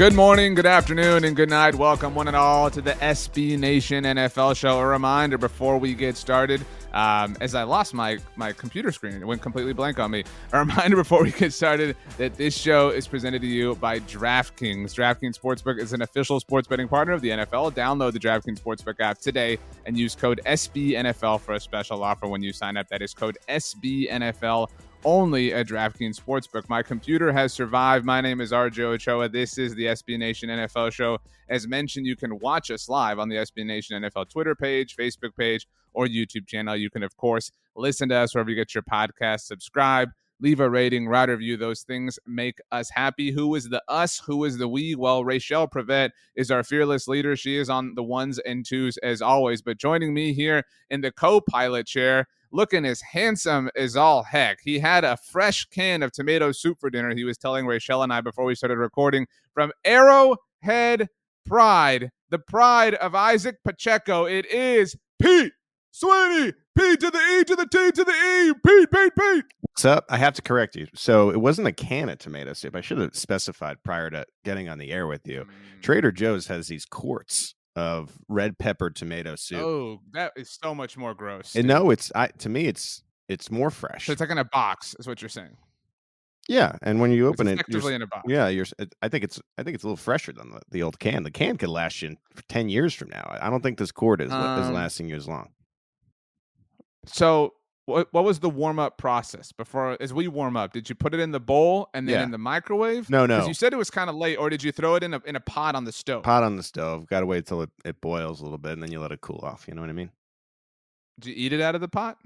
Good morning, good afternoon, and good night. Welcome, one and all, to the SB Nation NFL show. A reminder before we get started, um, as I lost my, my computer screen, it went completely blank on me. A reminder before we get started that this show is presented to you by DraftKings. DraftKings Sportsbook is an official sports betting partner of the NFL. Download the DraftKings Sportsbook app today and use code SBNFL for a special offer when you sign up. That is code SBNFL only at DraftKings Sportsbook. My computer has survived. My name is RJ Ochoa. This is the SB Nation NFL show. As mentioned, you can watch us live on the SB Nation NFL Twitter page, Facebook page, or YouTube channel. You can, of course, listen to us wherever you get your podcast, subscribe, leave a rating, write a review. Those things make us happy. Who is the us? Who is the we? Well, Rachel Prevet is our fearless leader. She is on the ones and twos as always. But joining me here in the co pilot chair, looking as handsome as all heck. He had a fresh can of tomato soup for dinner. He was telling Rachel and I before we started recording from Arrowhead Pride, the pride of Isaac Pacheco. It is Pete Sweeney. P to the E to the T to the E. Pete, Pete, Pete. What's up? I have to correct you. So it wasn't a can of tomato soup. I should have specified prior to getting on the air with you. Mm. Trader Joe's has these quarts of red pepper tomato soup. Oh, that is so much more gross. And no, it's I to me it's it's more fresh. So it's like in a box, is what you're saying. Yeah, and when you open it, it's it, in a box. Yeah, you're. I think it's. I think it's a little fresher than the, the old can. The can could last you for ten years from now. I don't think this cord is um, is lasting you as long. So what what was the warm up process before as we warm up? Did you put it in the bowl and then yeah. in the microwave? No, no. You said it was kind of late, or did you throw it in a in a pot on the stove? Pot on the stove. Got to wait till it, it boils a little bit, and then you let it cool off. You know what I mean? Did you eat it out of the pot?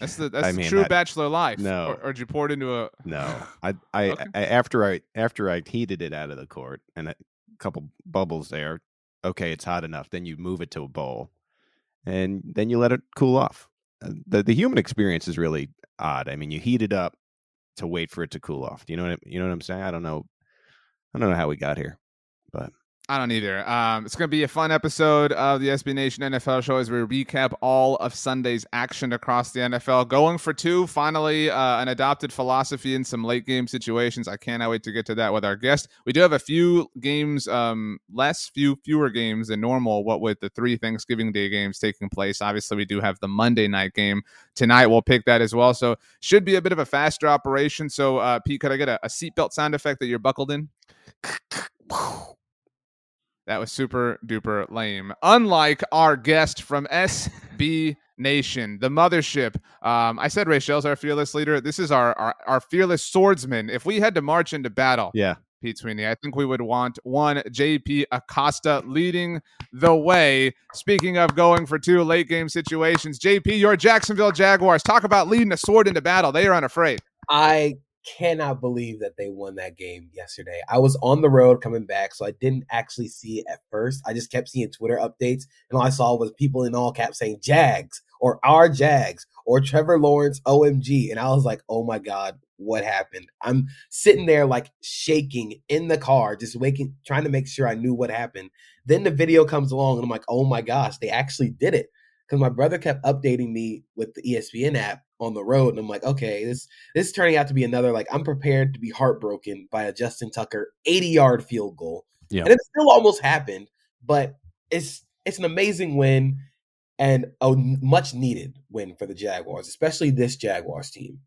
That's the that's I mean, true bachelor life. No, or, or, did you pour it into a? No, I I, okay. I, after I after I heated it out of the quart and a couple bubbles there. Okay, it's hot enough. Then you move it to a bowl, and then you let it cool off. Uh, the the human experience is really odd. I mean, you heat it up to wait for it to cool off. Do you know what I, you know what I'm saying? I don't know. I don't know how we got here, but I don't either. Um, it's going to be a fun episode of the SB Nation NFL show as we recap all of Sunday's action across the NFL. Going for two, finally, uh, an adopted philosophy in some late game situations. I cannot wait to get to that with our guest. We do have a few games um, less, few fewer games than normal. What with the three Thanksgiving Day games taking place, obviously we do have the Monday night game tonight. We'll pick that as well. So should be a bit of a faster operation. So uh, Pete, could I get a, a seatbelt sound effect that you're buckled in? That was super duper lame. Unlike our guest from SB Nation, the mothership. Um, I said Rachel's our fearless leader. This is our, our, our fearless swordsman. If we had to march into battle, yeah, Pete Sweeney, I think we would want one JP Acosta leading the way. Speaking of going for two late game situations, JP, your Jacksonville Jaguars. Talk about leading a sword into battle. They are unafraid. I cannot believe that they won that game yesterday. I was on the road coming back, so I didn't actually see it at first. I just kept seeing Twitter updates, and all I saw was people in all caps saying Jags or our Jags or Trevor Lawrence OMG. And I was like, oh my God, what happened? I'm sitting there like shaking in the car, just waking, trying to make sure I knew what happened. Then the video comes along, and I'm like, oh my gosh, they actually did it. Because my brother kept updating me with the ESPN app on the road, and I'm like, okay, this this is turning out to be another like I'm prepared to be heartbroken by a Justin Tucker 80 yard field goal. Yeah, and it still almost happened, but it's it's an amazing win and a much needed win for the Jaguars, especially this Jaguars team.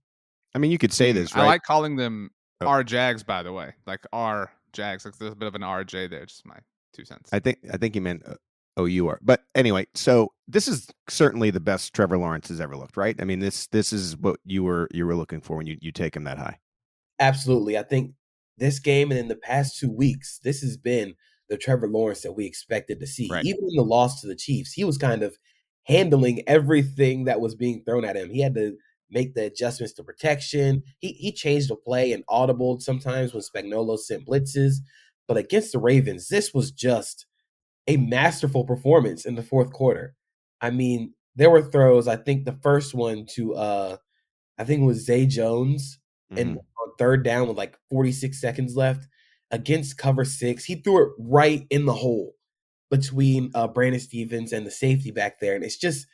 I mean, you could say this. Right? I like calling them oh. our Jags, by the way, like our Jags. Like there's a bit of an RJ there. Just my two cents. I think I think you meant uh, Oh, you are. But anyway, so this is certainly the best Trevor Lawrence has ever looked, right? I mean, this this is what you were you were looking for when you you take him that high. Absolutely. I think this game and in the past two weeks, this has been the Trevor Lawrence that we expected to see. Right. Even in the loss to the Chiefs, he was kind of handling everything that was being thrown at him. He had to make the adjustments to protection. He he changed the play and audible sometimes when Spagnuolo sent blitzes. But against the Ravens, this was just a masterful performance in the fourth quarter. I mean, there were throws. I think the first one to uh I think it was Zay Jones mm-hmm. and on third down with like 46 seconds left against cover six. He threw it right in the hole between uh Brandon Stephens and the safety back there. And it's just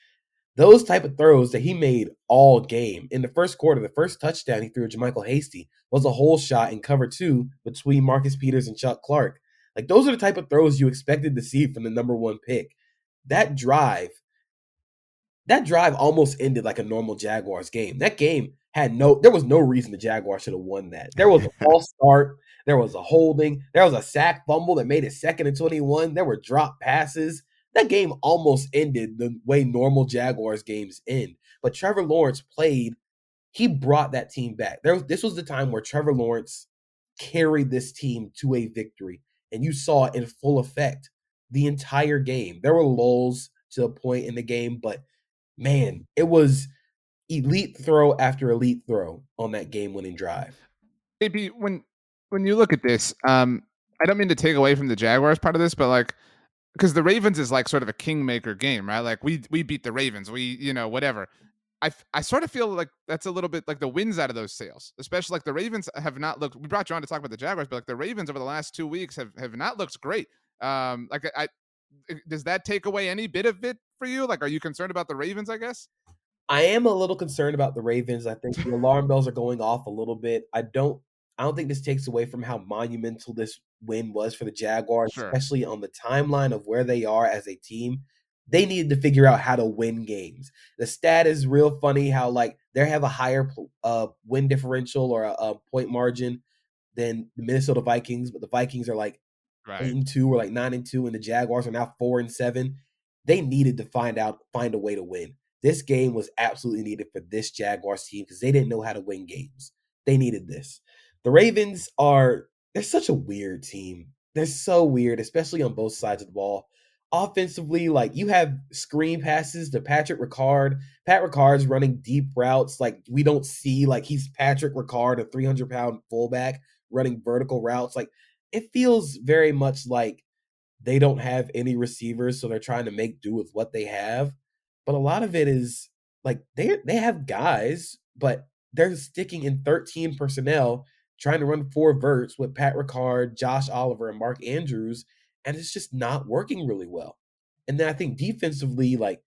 those type of throws that he made all game. In the first quarter, the first touchdown he threw to JaMycal Hasty was a hole shot in cover two between Marcus Peters and Chuck Clark. Like those are the type of throws you expected to see from the number one pick. That drive, that drive almost ended like a normal Jaguars game. That game had no, there was no reason the Jaguars should have won that. There was a false start, there was a holding, there was a sack fumble that made it second and 21. There were drop passes. That game almost ended the way normal Jaguars games end. But Trevor Lawrence played, he brought that team back. There this was the time where Trevor Lawrence carried this team to a victory and you saw in full effect the entire game. There were lulls to a point in the game, but man, it was elite throw after elite throw on that game-winning drive. Maybe when when you look at this, um, I don't mean to take away from the Jaguars part of this, but like because the Ravens is like sort of a kingmaker game, right? Like we we beat the Ravens, we you know whatever. I, I sort of feel like that's a little bit like the wins out of those sales, especially like the Ravens have not looked. We brought you on to talk about the Jaguars, but like the Ravens over the last two weeks have have not looked great. Um, like I, I does that take away any bit of it for you? Like, are you concerned about the Ravens? I guess. I am a little concerned about the Ravens. I think the alarm bells are going off a little bit. I don't. I don't think this takes away from how monumental this win was for the Jaguars, sure. especially on the timeline of where they are as a team they needed to figure out how to win games. The stat is real funny how like they have a higher uh, win differential or a, a, point margin than the Minnesota Vikings, but the Vikings are like right. eight and two or like nine and two, and the Jaguars are now four and seven. They needed to find out find a way to win. This game was absolutely needed for this Jaguars team because they didn't know how to win games. They needed this. The Ravens are they're such a weird team. They're so weird, especially on both sides of the ball offensively, like you have screen passes to Patrick Ricard. Pat Ricard's running deep routes. Like we don't see like he's Patrick Ricard, a 300 pound fullback running vertical routes. Like it feels very much like they don't have any receivers, so they're trying to make do with what they have. But a lot of it is like they they have guys, but they're sticking in 13 personnel, trying to run four verts with Pat Ricard, Josh Oliver, and Mark Andrews and it's just not working really well. And then I think defensively, like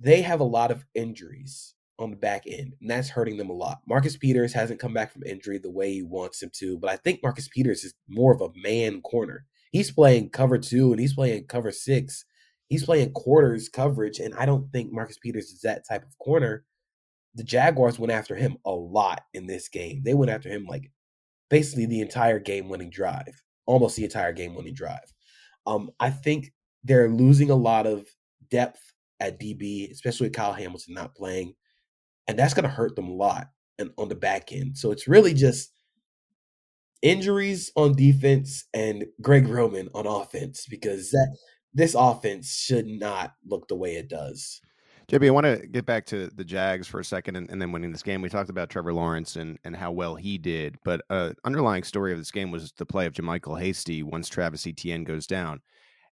they have a lot of injuries on the back end, and that's hurting them a lot. Marcus Peters hasn't come back from injury the way he wants him to, but I think Marcus Peters is more of a man corner. He's playing cover two and he's playing cover six. He's playing quarters coverage, and I don't think Marcus Peters is that type of corner. The Jaguars went after him a lot in this game. They went after him like basically the entire game winning drive almost the entire game winning drive. Um, I think they're losing a lot of depth at DB, especially with Kyle Hamilton not playing, and that's going to hurt them a lot and on the back end. So it's really just injuries on defense and Greg Roman on offense because that this offense should not look the way it does. JP, I want to get back to the Jags for a second and, and, then winning this game. We talked about Trevor Lawrence and, and how well he did, but uh, underlying story of this game was the play of JaMycal Hasty once Travis Etienne goes down.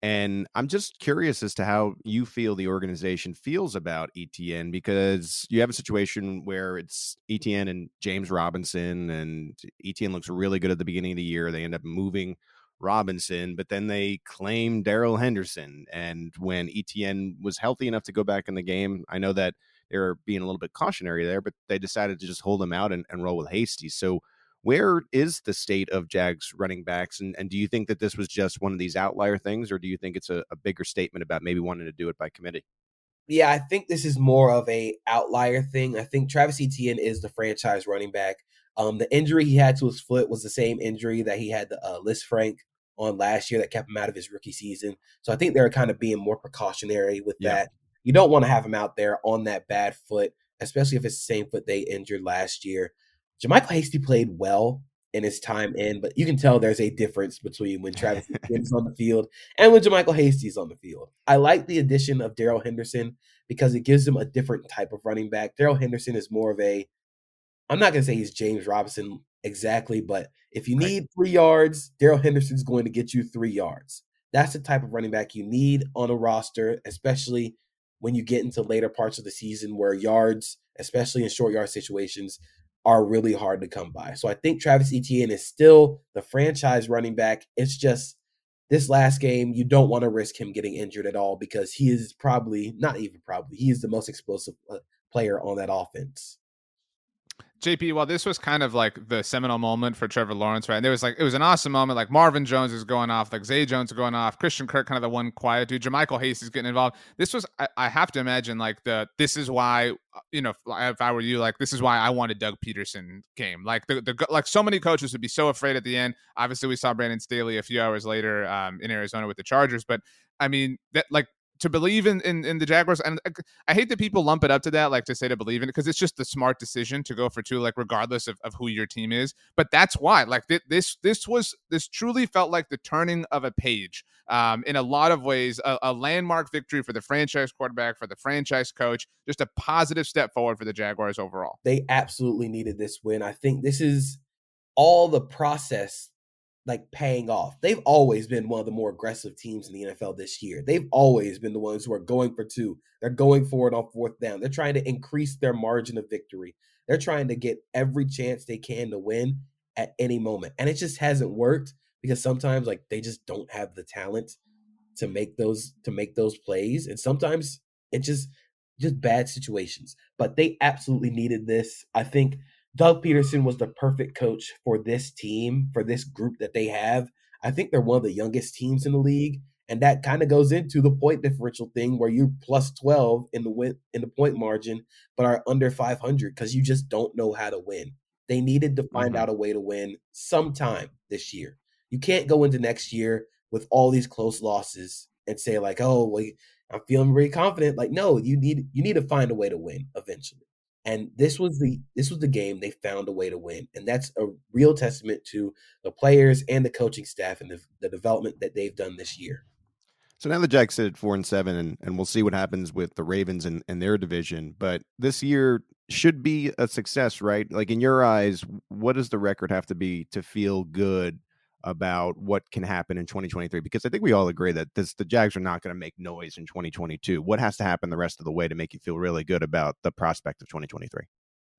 And I'm just curious as to how you feel the organization feels about Etienne because you have a situation where it's Etienne and James Robinson, and Etienne looks really good at the beginning of the year. They end up moving Robinson, but then they claimed Darrell Henderson. And when Etienne was healthy enough to go back in the game, I know that they were being a little bit cautionary there, but they decided to just hold him out and, and roll with Hasty. So where is the state of Jags running backs? And, and do you think that this was just one of these outlier things, or do you think it's a, a bigger statement about maybe wanting to do it by committee? Yeah, I think this is more of a outlier thing. I think Travis Etienne is the franchise running back. Um, the injury he had to his foot was the same injury that he had to uh, Lisfranc on last year that kept him out of his rookie season. So I think they're kind of being more precautionary with Yeah. that. You don't want to have him out there on that bad foot, especially if it's the same foot they injured last year. JaMycal Hasty played well in his time in, but you can tell there's a difference between when Travis is on the field and when JaMycal Hasty's on the field. I like the addition of Darrell Henderson because it gives them a different type of running back. Darrell Henderson is more of a, I'm not going to say he's James Robinson exactly, but if you need three yards, Darrell Henderson's going to get you three yards. That's the type of running back you need on a roster, especially when you get into later parts of the season where yards, especially in short yard situations, are really hard to come by. So I think Travis Etienne is still the franchise running back. It's just this last game, you don't want to risk him getting injured at all because he is probably, not even probably, he is the most explosive uh, player on that offense. JP, well, this was kind of like the seminal moment for Trevor Lawrence, right? And there was like it was an awesome moment. Like Marvin Jones is going off, like Zay Jones is going off, Christian Kirk kind of the one quiet dude. JaMycal Hasty's getting involved. This was I, I have to imagine like the this is why you know if, if I were you, like this is why I wanted Doug Pederson game. Like the, the like so many coaches would be so afraid at the end. Obviously, we saw Brandon Staley a few hours later um, in Arizona with the Chargers, but I mean that like to believe in, in in the Jaguars, and uh, I hate that people lump it up to that, like to say to believe in it, because it's just the smart decision to go for two, like regardless of, of who your team is. But that's why, like th- this this was this truly felt like the turning of a page. Um, in a lot of ways, a, a landmark victory for the franchise quarterback, for the franchise coach, just a positive step forward for the Jaguars overall. They absolutely needed this win. I think this is all the process like paying off. They've always been one of the more aggressive teams in the NFL this year. They've always been the ones who are going for two. They're going for it on fourth down. They're trying to increase their margin of victory. They're trying to get every chance they can to win at any moment. And it just hasn't worked because sometimes like they just don't have the talent to make those to make those plays and sometimes it just just bad situations. But they absolutely needed this. I think Doug Pederson was the perfect coach for this team, for this group that they have. I think they're one of the youngest teams in the league, and that kind of goes into the point differential thing where you're plus 12 in the win in the point margin but are under 500 cuz you just don't know how to win. They needed to find Mhm. out a way to win sometime this year. You can't go into next year with all these close losses and say like, "Oh, well, I'm feeling very confident." Like, no, you need you need to find a way to win eventually. And this was the this was the game they found a way to win, and that's a real testament to the players and the coaching staff and the, the development that they've done this year. So now the Jags sit at four and seven, and, and we'll see what happens with the Ravens and, and their division. But this year should be a success, right? Like in your eyes, what does the record have to be to feel good about what can happen in 2023? Because I think we all agree that this the Jags are not going to make noise in 2022. What has to happen the rest of the way to make you feel really good about the prospect of 2023?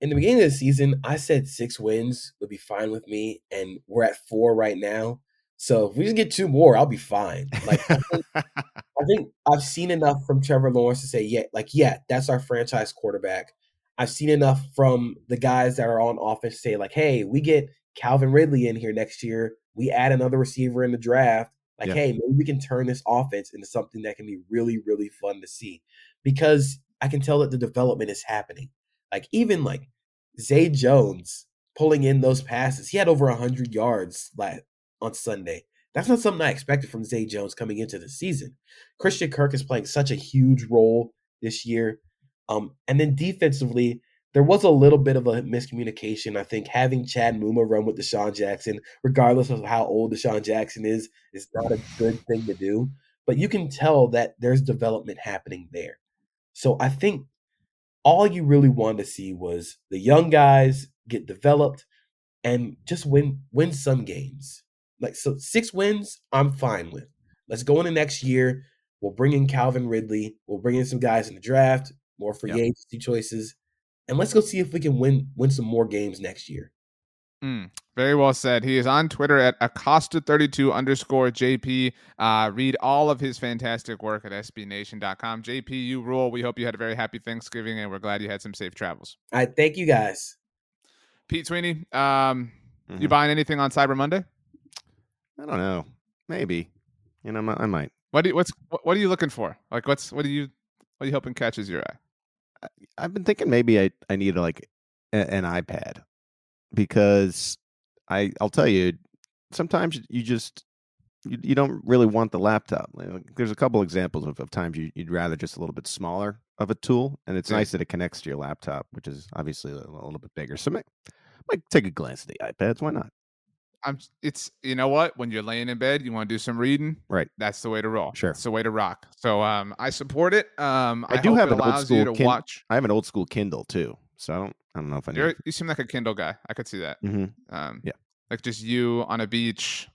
In the beginning of the season, I said six wins would be fine with me, and we're at four right now. So if we just get two more, I'll be fine. Like I think, I think I've seen enough from Trevor Lawrence to say, yeah, like yeah, that's our franchise quarterback. I've seen enough from the guys that are on offense to say, like, hey, we get Calvin Ridley in here next year. We add another receiver in the draft. Like, Yeah. hey, maybe we can turn this offense into something that can be really, really fun to see. Because I can tell that the development is happening. Like, even like Zay Jones pulling in those passes, he had over 100 yards like, on Sunday. That's not something I expected from Zay Jones coming into the season. Christian Kirk is playing such a huge role this year. Um, and then defensively, there was a little bit of a miscommunication. I think having Chad Muma run with DeSean Jackson, regardless of how old DeSean Jackson is, is not a good thing to do. But you can tell that there's development happening there. So I think all you really wanted to see was the young guys get developed and just win win some games. Like so six wins, I'm fine with. Let's go into next year. We'll bring in Calvin Ridley. We'll bring in some guys in the draft, more free Yep. agency choices, and let's go see if we can win win some more games next year. Mm, very well said. He is on Twitter at Acosta32 underscore JP. Uh, read all of his fantastic work at SBNation.com. JP, you rule. We hope you had a very happy Thanksgiving and we're glad you had some safe travels. All right, thank you guys. Pete Sweeney, um, you Mhm. buying anything on Cyber Monday? I don't know. Maybe. You know, I might. What do you, what's what, what are you looking for? Like what's what do you what are you hoping catches your eye? I've been thinking maybe I, I need like a, an iPad because I I'll tell you sometimes you just you, you don't really want the laptop. There's a couple examples of, of times you, would rather just a little bit smaller of a tool, and it's yeah. nice that it connects to your laptop, which is obviously a, a little bit bigger. So, might, might take a glance at the iPads. Why not? I'm. It's you know what? When you're laying in bed, you want to do some reading. Right. That's the way to roll. Sure. It's the way to rock. So um, I support it. Um, I, I do have an old school. Watch. I have an old school Kindle too. So I don't. I don't know if I. You seem like a Kindle guy. I could see that. Mm-hmm. Um, yeah. Like just you on a beach.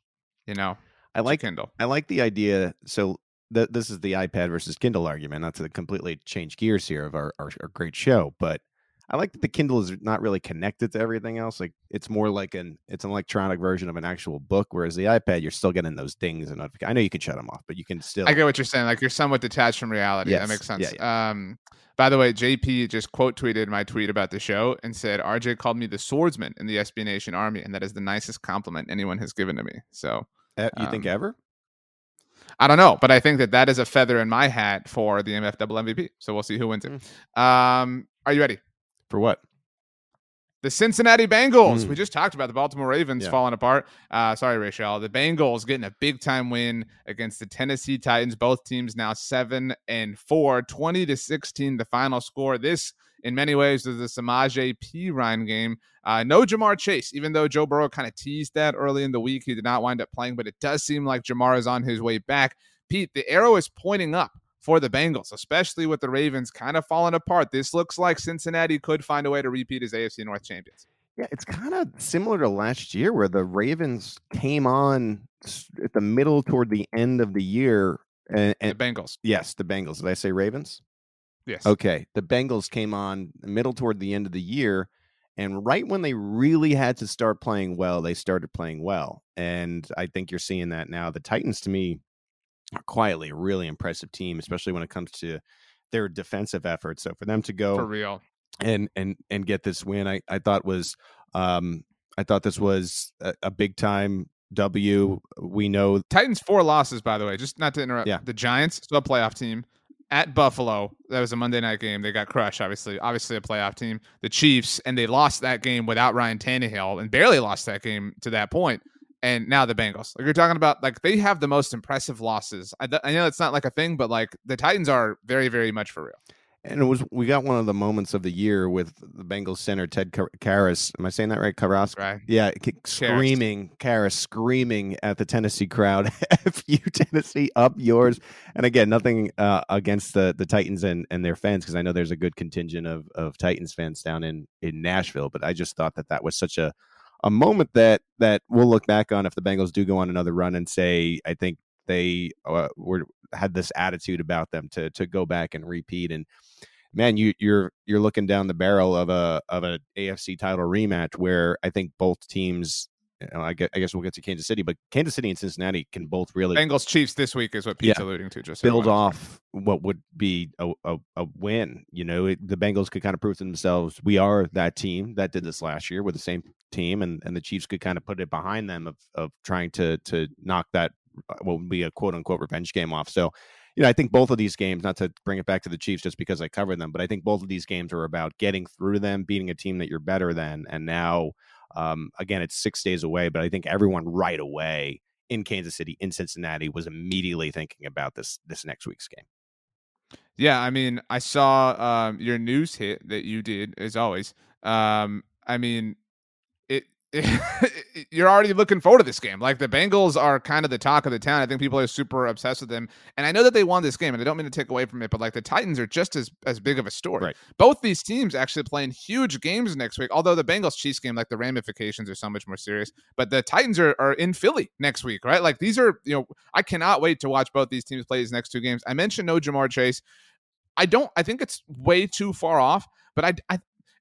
You know. I like Kindle. I like the idea. So th- this is the iPad versus Kindle argument. Not to completely change gears here of our, our, our great show, but I like that the Kindle is not really connected to everything else. Like it's more like an it's an electronic version of an actual book, whereas the iPad you're still getting those dings and I know you can shut them off, but you can still. I get what you're saying. Like you're somewhat detached from reality. Yes. That makes sense. Yeah, yeah. Um, by the way, JP just quote tweeted my tweet about the show and said RJ called me the swordsman in the SB Nation Army, and that is the nicest compliment anyone has given to me. So you um, think ever? I don't know, but I think that that is a feather in my hat for the MFW MVP. So we'll see who wins it. Mm. Um, are you ready? For what? The Cincinnati Bengals. Mm. We just talked about the Baltimore Ravens yeah. falling apart. Uh, sorry, Rachel. The Bengals getting a big time win against the Tennessee Titans. Both teams now seven and four, 20 to 16, the final score. This, in many ways, is the Samaje Perine game. Uh, no Ja'Marr Chase, even though Joe Burrow kind of teased that early in the week. He did not wind up playing, but it does seem like Ja'Marr is on his way back. Pete, the arrow is pointing up for the Bengals, especially with the Ravens kind of falling apart. This looks like Cincinnati could find a way to repeat as AFC North champions. Yeah, it's kind of similar to last year where the Ravens came on at the middle toward the end of the year. And, and the Bengals. Yes, the Bengals. Did I say Ravens? Yes. Okay. The Bengals came on middle toward the end of the year. And right when they really had to start playing well, they started playing well. And I think you're seeing that now. The Titans, to me, quietly a really impressive team, especially when it comes to their defensive efforts. So for them to go for real and and and get this win, I I thought was um I thought this was a, a big time W. We know Titans four losses by the way. Just not to interrupt. Yeah. the Giants still a playoff team at Buffalo. That was a Monday night game. They got crushed, obviously. Obviously, a playoff team. The Chiefs, and they lost that game without Ryan Tannehill and barely lost that game to that point and now the Bengals. Like you're talking about, like they have the most impressive losses. I, I know it's not like a thing, but like the Titans are very, very much for real. And it was we got one of the moments of the year with the Bengals center Ted Karras. Am I saying that right? Karras. Right. Yeah, screaming Karras screaming at the Tennessee crowd. "F you, Tennessee, up yours!" And again, nothing uh, against the the Titans and, and their fans because I know there's a good contingent of of Titans fans down in in Nashville. But I just thought that that was such a a moment that that we'll look back on if the Bengals do go on another run and say, I think they uh, were had this attitude about them to to go back and repeat. And man, you you're you're looking down the barrel of a of an AFC title rematch where I think both teams you know, I, guess, I guess we'll get to Kansas City, but Kansas City and Cincinnati can both really Bengals Chiefs this week is what Pete's yeah, alluding to. Just build off what would be a, a, a win. You know, it, the Bengals could kind of prove to themselves we are that team that did this last year with the same team, and and the Chiefs could kind of put it behind them of of trying to to knock that uh, what would be a quote unquote revenge game off. So. You know, I think both of these games, not to bring it back to the Chiefs just because I covered them, but I think both of these games are about getting through them, beating a team that you're better than, and now um, again, it's six days away, but I think everyone right away in Kansas City, in Cincinnati, was immediately thinking about this this next week's game. Yeah, I mean, I saw um, your news hit that you did as always. Um, I mean, you're already looking forward to this game. Like the Bengals are kind of the talk of the town. I think people are super obsessed with them. And I know that they won this game, and I don't mean to take away from it, but like the Titans are just as as big of a story. Right. Both these teams actually playing huge games next week. Although the Bengals Chiefs game, like the ramifications are so much more serious. But the Titans are, are in Philly next week, right? Like these are, you know, I cannot wait to watch both these teams play these next two games. I mentioned no Ja'Marr Chase. I don't I think it's way too far off, but I, I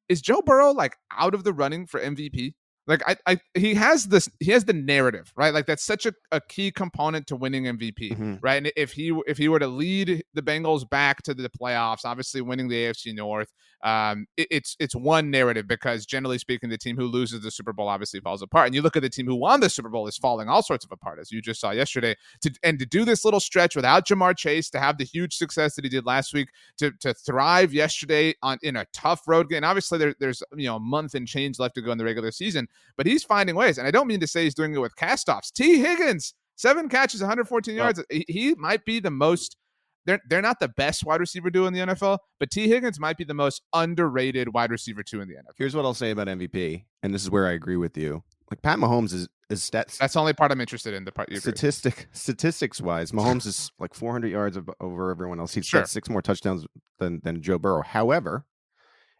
is Joe Burrow like out of the running for MVP? Like I, I he has this he has the narrative right? Like that's such a, a key component to winning mvp mm-hmm. right? And if he if he were to lead the bengals back to the playoffs obviously winning the afc north um it, it's it's one narrative because generally speaking the team who loses the super bowl obviously falls apart. And you look at the team who won the super bowl is falling all sorts of apart as you just saw yesterday. To and to do this little stretch without Ja'Marr chase to have the huge success that he did last week to to thrive yesterday on in a tough road game obviously there, there's you know a month and change left to go in the regular season but he's finding ways. And I don't mean to say he's doing it with castoffs. Tee Higgins seven catches, 114 yards. He, he might be the most. They're they're not the best wide receiver two in the NFL, but Tee Higgins might be the most underrated wide receiver two in the NFL. Here's what I'll say about MVP, and this is where I agree with you. Like Pat Mahomes is is stats. That's the only part I'm interested in. The part you statistic statistics wise, Mahomes is like 400 yards of, over everyone else. He's sure. got six more touchdowns than than Joe Burrow. However,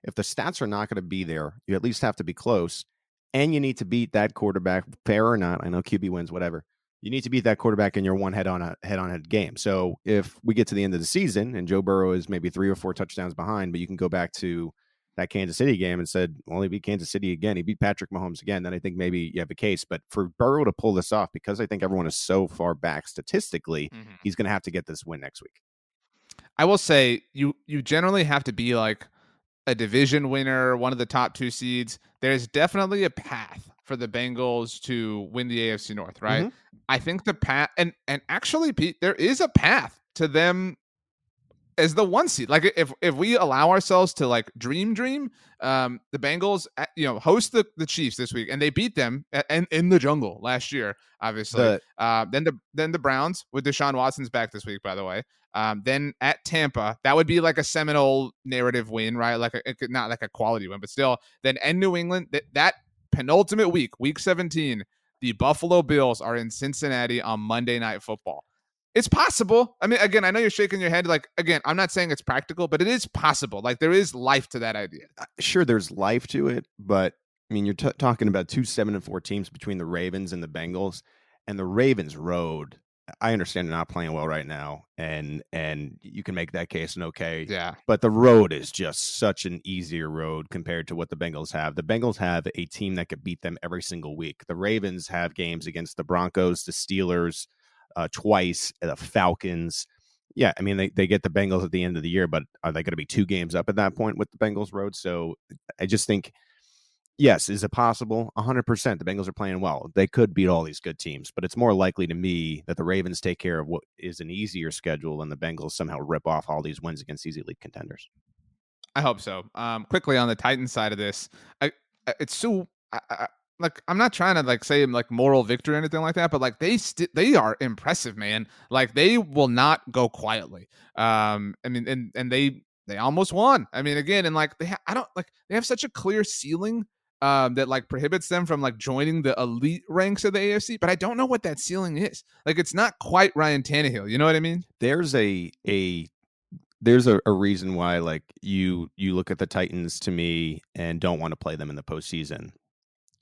if the stats are not going to be there, you at least have to be close, and you need to beat that quarterback, fair or not. I know QB wins, whatever. You need to beat that quarterback in your one head on a head on head game. So if we get to the end of the season and Joe Burrow is maybe three or four touchdowns behind, but you can go back to that Kansas City game and said, well, he beat Kansas City again. He beat Patrick Mahomes again. Then I think maybe you have a case. But for Burrow to pull this off, because I think everyone is so far back statistically, mm-hmm. he's going to have to get this win next week. I will say you you generally have to be like a division winner, one of the top two seeds. There's definitely a path for the Bengals to win the AFC North, right? Mm-hmm. I think the path and and actually Pete, there is a path to them as the one seed. Like if if we allow ourselves to like dream dream, um, the Bengals uh, you know host the, the Chiefs this week and they beat them in, in the jungle last year, obviously. The, uh, then the then the Browns with Deshaun Watson's back this week, by the way. Um, then at Tampa, that would be like a seminal narrative win, right? Like a, not like a quality win, but still. Then end New England, that, that penultimate week, week 17, the Buffalo Bills are in Cincinnati on Monday Night Football. It's possible. I mean, again, I know you're shaking your head. Like, again, I'm not saying it's practical, but it is possible. Like, there is life to that idea. Uh, sure, there's life to it, but I mean, you're t- talking about two seven and four teams between the Ravens and the Bengals, and the Ravens road. I understand they're not playing well right now, and and you can make that case and okay, yeah. But the road is just such an easier road compared to what the Bengals have. The Bengals have a team that could beat them every single week. The Ravens have games against the Broncos, the Steelers, uh, twice, the Falcons. Yeah, I mean they, they get the Bengals at the end of the year, but are they going to be two games up at that point with the Bengals road? So I just think, yes, is it possible? hundred percent. The Bengals are playing well. They could beat all these good teams, but it's more likely to me that the Ravens take care of what is an easier schedule, and the Bengals somehow rip off all these wins against these elite contenders. I hope so. Um, quickly on the Titans side of this, I, it's so I, like I'm not trying to like say like moral victory or anything like that, but like they st- they are impressive, man. Like they will not go quietly. Um, I mean, and and they they almost won. I mean, again, and like they ha- I don't like they have such a clear ceiling um that like prohibits them from like joining the elite ranks of the AFC, but I don't know what that ceiling is. Like it's not quite Ryan Tannehill. You know what I mean? There's a a there's a, a reason why like you you look at the Titans to me and don't want to play them in the postseason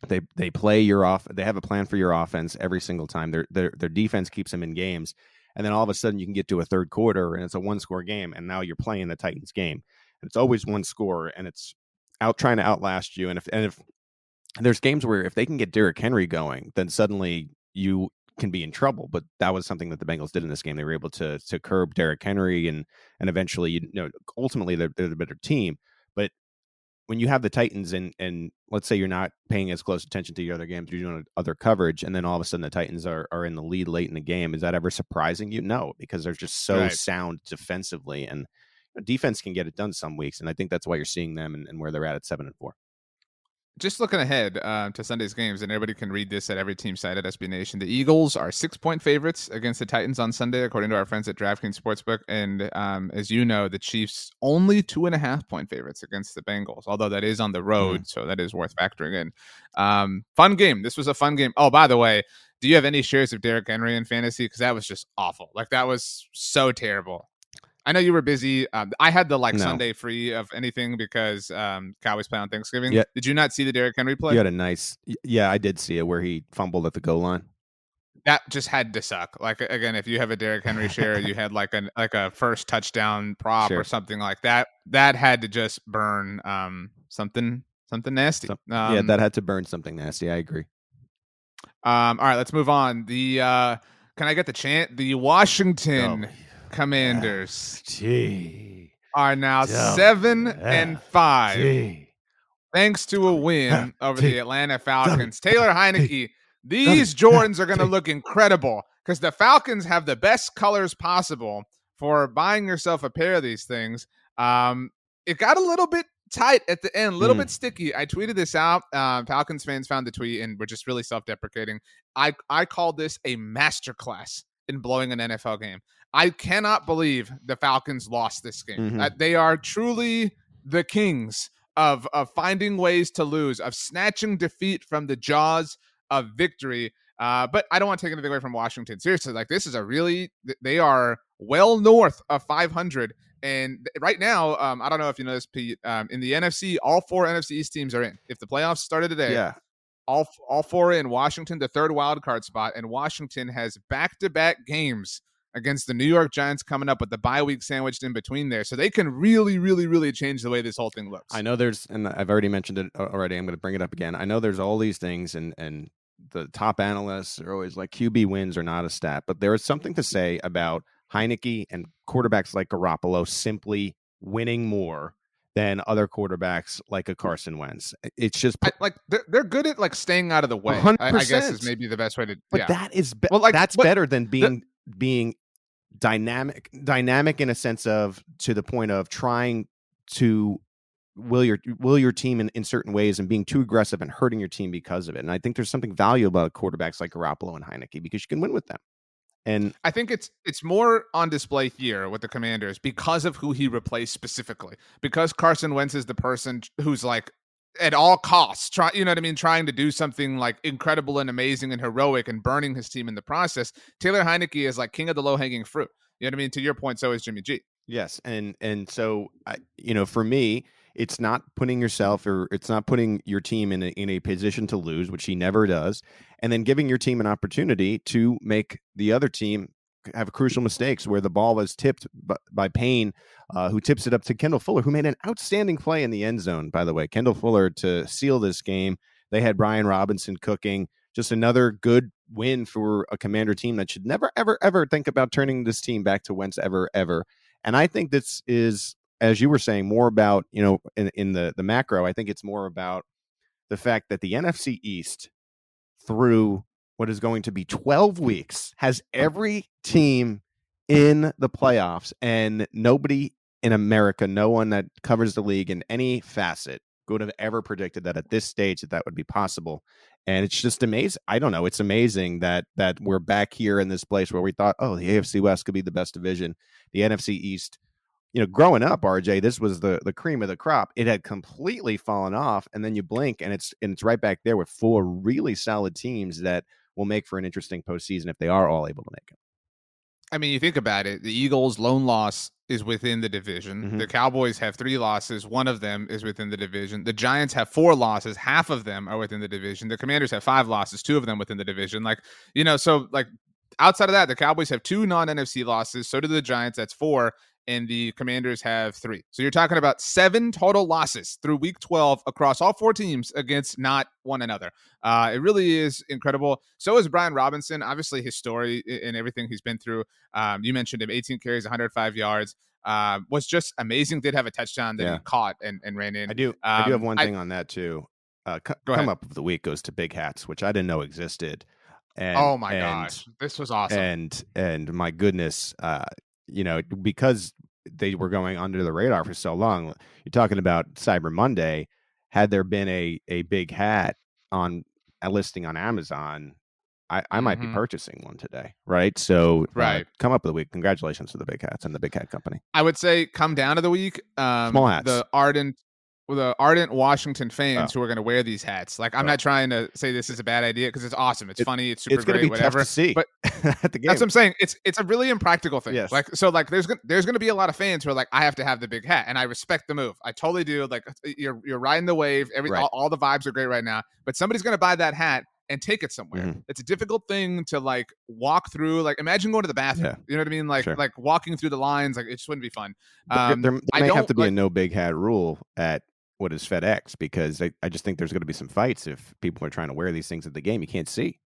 they they play your off. They have a plan for your offense every single time. Their their their defense keeps them in games, and then all of a sudden you can get to a third quarter and it's a one score game, and now you're playing the Titans game. And it's always one score, and it's out trying to outlast you. And if and if there's games where if they can get Derrick Henry going, then suddenly you can be in trouble. But that was something that the Bengals did in this game. They were able to to curb Derrick Henry, and and eventually, you know, ultimately they're, they're the better team. When you have the Titans and and let's say you're not paying as close attention to your other games, you're doing other coverage, and then all of a sudden the Titans are are in the lead late in the game. Is that ever surprising you? No, because they're just so right. sound defensively, and defense can get it done some weeks, and I think that's why you're seeing them and, and where they're at at seven and four just looking ahead uh, to Sunday's games, and everybody can read this at every team site at SB Nation. The Eagles are six point favorites against the Titans on Sunday, according to our friends at DraftKings Sportsbook. And um, as you know, the Chiefs only two and a half point favorites against the Bengals, although that is on the road, mm. so that is worth factoring in. Um, fun game. This was a fun game. Oh, by the way, do you have any shares of Derrick Henry in fantasy? Because that was just awful. Like that was so terrible. I know you were busy. Um, I had the like no. Sunday free of anything because um, Cowboys play on Thanksgiving. Yeah. Did you not see the Derrick Henry play? You had a nice. Yeah, I did see it where he fumbled at the goal line. That just had to suck. Like again, if you have a Derrick Henry share, you had like a like a first touchdown prop sure. or something like that. That had to just burn um, something something nasty. um, yeah, that had to burn something nasty. I agree. Um, all right, let's move on. The uh, can I get the chant? The Washington. Oh Commanders Gee. are now seven and five. Thanks to a win over the Atlanta Falcons. Taylor Heinicke, these Jordans are going to look incredible because the Falcons have the best colors possible for buying yourself a pair of these things. Um, it got a little bit tight at the end, a little Mm. bit sticky. I tweeted this out. Um, Falcons fans found the tweet and were just really self-deprecating. I I called this a masterclass in blowing an NFL game. I cannot believe the Falcons lost this game. Mhm. Uh, they are truly the kings of of finding ways to lose, of snatching defeat from the jaws of victory. Uh, but I don't want to take anything away from Washington. Seriously, like this is a really they are well north of 500. And right now, um, I don't know if you know this, Pete. Um, in the NFC, all four NFC East teams are in. If the playoffs started today, Yeah. all all four in. Washington, the third wild card spot, and Washington has back to back games against the New York Giants coming up with the bye week sandwiched in between there, so they can really, really, really change the way this whole thing looks. I know there's, and I've already mentioned it uh, already. I'm going to bring it up again. I know there's all these things, and and the top analysts are always like QB wins are not a stat, but there is something to say about Heinicke and quarterbacks like Garoppolo simply winning more than other quarterbacks like a Carson Wentz. It's just, I, like they're, they're good at like staying out of the way. I, I guess is maybe the best way to. but yeah. that is be- Well, like, that's but better than being being dynamic dynamic in a sense of to the point of trying to will your will your team in, in certain ways and being too aggressive and hurting your team because of it. And I think there's something valuable about quarterbacks like Garoppolo and Heinicke because you can win with them. And I think it's it's more on display here with the Commanders because of who he replaced specifically. Because Carson Wentz is the person who's like at all costs try you know what I mean trying to do something like incredible and amazing and heroic and burning his team in the process. Taylor Heinicke is like king of the low hanging fruit. You know what I mean? To your point, so is Jimmy G. Yes, and and so I, you know, for me, it's not putting yourself or it's not putting your team in a, in a position to lose, which he never does, and then giving your team an opportunity to make the other team have crucial mistakes where the ball was tipped by, Payne, uh, who tips it up to Kendall Fuller, who made an outstanding play in the end zone. By the way, Kendall Fuller to seal this game. They had Brian Robinson cooking. Just another good win for a commander team that should never, ever, ever think about turning this team back to Wentz ever, ever. And I think this is, as you were saying, more about, you know, in, in the, the macro, I think it's more about the fact that the NFC East through what is going to be 12 weeks has every team in the playoffs and nobody in America, no one that covers the league in any facet would have ever predicted that at this stage that that would be possible. And it's just amazing i don't know it's amazing that that we're back here in this place where we thought oh the afc west could be the best division the nfc east. You know growing up rj this was the the cream of the crop. It had completely fallen off and then you blink and it's and it's right back there with four really solid teams that will make for an interesting postseason if they are all able to make it I mean, you think about it, the Eagles' lone loss is within the division. Mhm. The Cowboys have three losses. One of them is within the division. The Giants have four losses. Half of them are within the division. The Commanders have five losses. Two of them within the division. Like, you know, so like outside of that, the Cowboys have two non NFC losses. So do the Giants. That's four. And the Commanders have three. So you're talking about seven total losses through week 12 across all four teams against not one another. Uh, it really is incredible. So is Brian Robinson. Obviously, his story and everything he's been through. Um, you mentioned him 18 carries, 105 yards. Uh, was just amazing. Did have a touchdown that Yeah. he caught and, and ran in. i do i do have Um, one I- thing on that too uh, Go come ahead. up of the week goes to big hats which i didn't know existed and, oh my and- gosh, this was awesome. and and my goodness uh you know because they were going under the radar for so long you're talking about cyber monday had there been a a big hat on a listing on amazon i i might be Mhm. purchasing one today right so uh, Right. come up with a week congratulations to the big hats and the big hat company I would say come down to the week. Um, Small hats. The ardent, the ardent Washington fans who are going to wear these hats. Like I'm Oh. not trying to say this is a bad idea because it's awesome. It's It- funny. It's super it's going great. whatever. to see but at the game That's what I'm saying. It's it's a really impractical thing. Yes. Like so, like there's gonna there's gonna be a lot of fans who are like, I have to have the big hat, and I respect the move. I totally do. Like you're you're riding the wave. Every Right. all, all the vibes are great right now. But somebody's gonna buy that hat and take it somewhere. Mhm. It's a difficult thing to like walk through. Like imagine going to the bathroom. Yeah. You know what I mean? Like Sure. like walking through the lines. Like it just wouldn't be fun. Um, there, there I may have to be like- a no big hat rule at what is FedEx because I, I just think there's going to be some fights if people are trying to wear these things at the game. You can't see.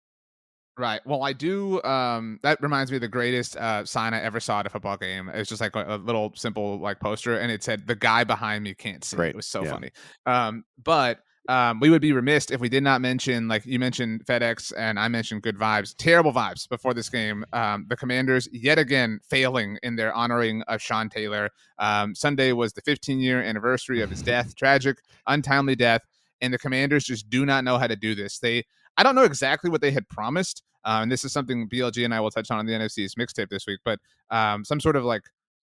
Right. Well, I do. Um, that reminds me of the greatest uh, sign I ever saw at a football game. It's just like a, a little simple like poster, and it said, "The guy behind me can't see." Great. It was so Yeah. funny. Um, but um, we would be remiss if we did not mention, like you mentioned FedEx and I mentioned good vibes, terrible vibes before this game. Um, the Commanders yet again failing in their honoring of Sean Taylor. Um, Sunday was the 15 year anniversary of his death, tragic, untimely death, and the Commanders just do not know how to do this. They, I don't know exactly what they had promised, uh, and this is something BLG and I will touch on in the NFC's mixtape this week, but um, some sort of like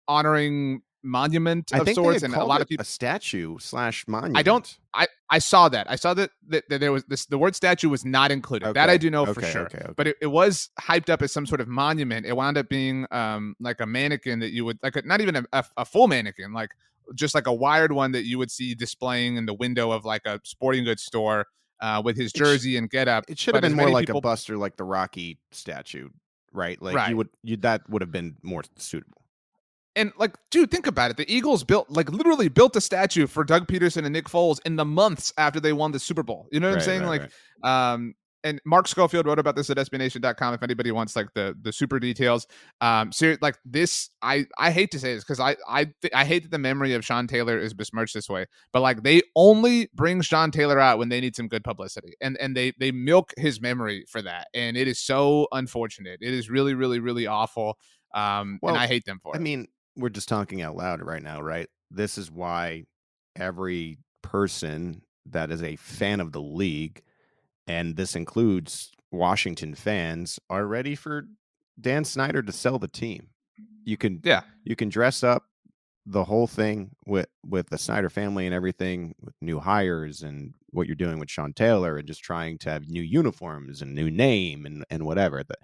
honoring monument I of sorts, and a lot of people a statue slash monument. I don't. I I saw that. I saw that, that, that there was this. The word statue was not included. Okay. That I do know okay, for sure. Okay, but it, it was hyped up as some sort of monument. It wound up being um like a mannequin that you would like a, not even a, a, a full mannequin, like just like a wired one that you would see displaying in the window of like a sporting goods store. Uh, with his jersey sh- and get up, it should have been more like people... a Buster, like the Rocky statue, right? Like right. you would, you that would have been more suitable. And like, dude, think about it. The Eagles built, like, literally built a statue for Doug Pederson and Nick Foles in the months after they won the Super Bowl. You know what right, I'm saying? Right, like, um, and Mark Schofield wrote about this at SBNation.com. If anybody wants like the the super details, um, so like this, I I hate to say this because I I th- I hate that the memory of Sean Taylor is besmirched this way. But like they only bring Sean Taylor out when they need some good publicity, and and they they milk his memory for that, and it is so unfortunate. It is really really really awful. Um, well, and I hate them for I it. I mean, we're just talking out loud right now, right? This is why every person that is a fan of the league, and this includes Washington fans, are ready for Dan Snyder to sell the team. You can yeah, you can dress up the whole thing with with the Snyder family and everything with new hires and what you're doing with Sean Taylor and just trying to have new uniforms and new name and and whatever. The,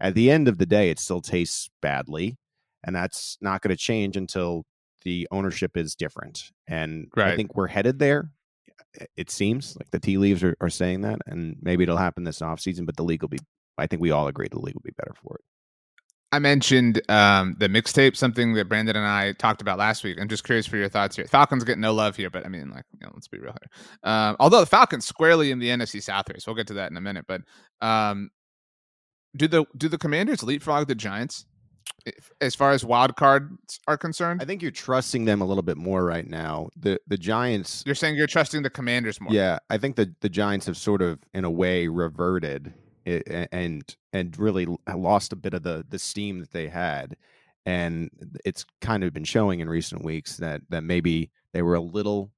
at the end of the day, it still tastes badly and that's not going to change until the ownership is different. And right. I think we're headed there. It seems like the tea leaves are, are saying that, and maybe it'll happen this offseason, but the league will be, I think we all agree the league will be better for it. I mentioned um, the mixtape, something that Brandon and I talked about last week. I'm just curious for your thoughts here. Falcons get no love here, but I mean, like, you know, let's be real here. Um, although the Falcons squarely in the NFC South race, we'll get to that in a minute. But um, do the do the Commanders leapfrog the Giants? As far as wild cards are concerned? I think you're trusting them a little bit more right now. The the Giants You're saying you're trusting the Commanders more. Yeah, I think the the Giants have sort of in a way reverted eh, eh, and and really lost a bit of the the steam that they had. And it's kind of been showing in recent weeks that that maybe they were a little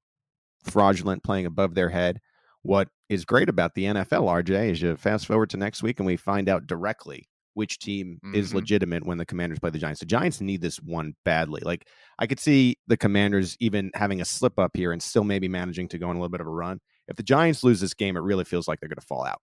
fraudulent playing above their head. What is great about the NFL, RJ, is you fast forward to next week and we find out directly which team mm-hmm. is legitimate when the Commanders play the Giants. The Giants need this one badly. Like I could see the Commanders even having a slip up here and still maybe managing to go on a little bit of a run. If the Giants lose this game, it really feels like they're going to fall out.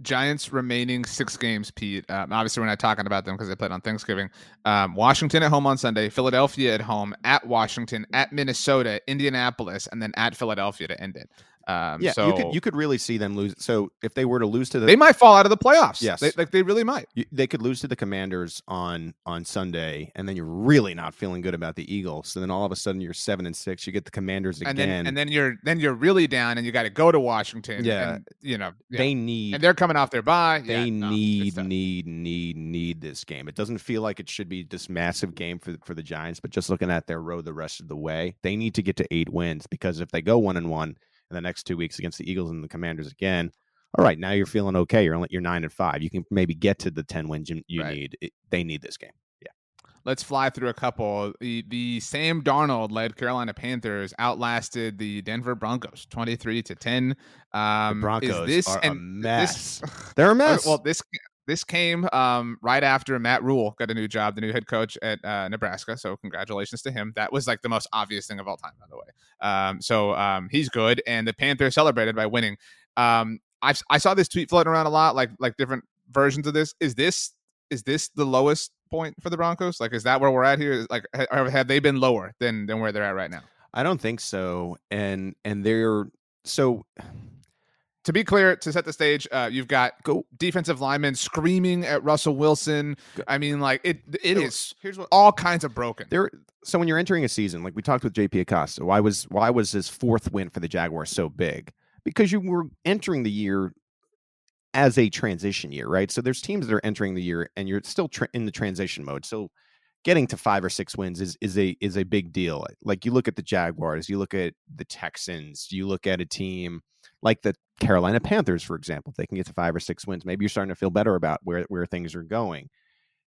Giants remaining six games, Pete. Um, obviously, we're not talking about them because they played on Thanksgiving. Um, Washington at home on Sunday, Philadelphia at home, at Washington, at Minnesota, Indianapolis, and then at Philadelphia to end it. Um, yeah, so you could you could really see them lose. So if they were to lose to the, they might fall out of the playoffs. Yes, they, like they really might. You, they could lose to the Commanders on on Sunday, and then you're really not feeling good about the Eagles. So then all of a sudden you're seven and six. You get the Commanders again, and then, and then you're then you're really down, and you got to go to Washington. Yeah, and, you know yeah. they need, and they're coming off their bye. They yeah, need no, need need need this game. It doesn't feel like it should be this massive game for for the Giants, but just looking at their road the rest of the way, they need to get to eight wins because if they go one and one in the next two weeks against the Eagles and the Commanders again. All right, now you're feeling okay. You're only, you're nine and five. You can maybe get to the ten wins you, you right. need. It, they need this game. Yeah. Let's fly through a couple. The, the Sam Darnold led Carolina Panthers outlasted the Denver Broncos twenty three to ten. Um, the Broncos this, are a mess. This, They're a mess. Well, this this came um, right after Matt Rhule got a new job, the new head coach at uh, Nebraska. So congratulations to him. That was like the most obvious thing of all time, by the way. Um, so um, he's good, and the Panthers celebrated by winning. Um, I I saw this tweet floating around a lot, like like different versions of this. Is this is this the lowest point for the Broncos? Like, is that where we're at here? Like, have, have they been lower than than where they're at right now? I don't think so. And and they're so to be clear, to set the stage, uh, you've got go defensive linemen screaming at Russell Wilson. Go. I mean, like it, it so, is here's what, all kinds of broken. There, so when you're entering a season, like we talked with JP Acosta, why was why was his fourth win for the Jaguars so big? Because you were entering the year as a transition year, right? So there's teams that are entering the year and you're still tra- in the transition mode. So getting to five or six wins is is a is a big deal. Like you look at the Jaguars, you look at the Texans, you look at a team like the Carolina Panthers, for example. If they can get to five or six wins, maybe you're starting to feel better about where where things are going.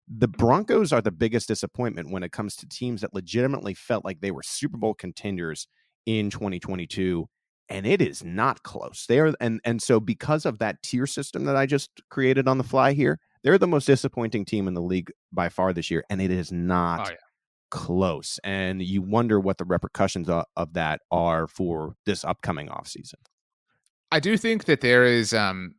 The Broncos are the biggest disappointment when it comes to teams that legitimately felt like they were Super Bowl contenders in 2022 and it is not close. There and and so because of that tier system that I just created on the fly here, they're the most disappointing team in the league by far this year, and it is not oh, yeah. close. And you wonder what the repercussions of, of that are for this upcoming offseason. I do think that there is um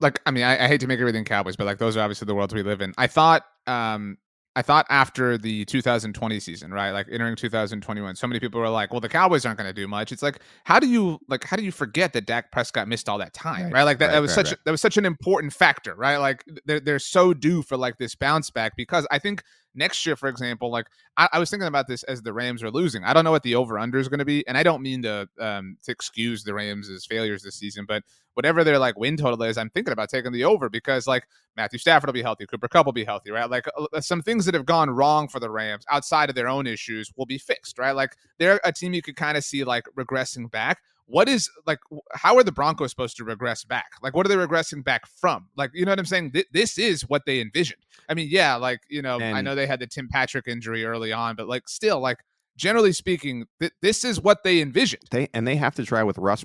like I mean I, I hate to make everything Cowboys, but like those are obviously the worlds we live in. I thought um I thought after the 2020 season, right, like entering 2021, so many people were like, "Well, the Cowboys aren't going to do much." It's like, how do you like, how do you forget that Dak Prescott missed all that time, right? right? Like that, right, that was right, such that was such an important factor, right? Like they're they're so due for like this bounce back because I think next year, for example, like I, I, was thinking about this as the Rams are losing. I don't know what the over under is going to be, and I don't mean to um, to excuse the Rams' failures this season, but whatever their like win total is, I'm thinking about taking the over because like Matthew Stafford will be healthy, Cooper Kupp will be healthy, right? Like uh, some things that have gone wrong for the Rams outside of their own issues will be fixed, right? Like they're a team you could kind of see like regressing back what is like how are the broncos supposed to regress back? Like what are they regressing back from? Like you know what i'm saying? Th- this is what they envisioned. I mean yeah like you know and, i know they had the tim patrick injury early on but like still like generally speaking th- this is what they envisioned. They and they have to try with russ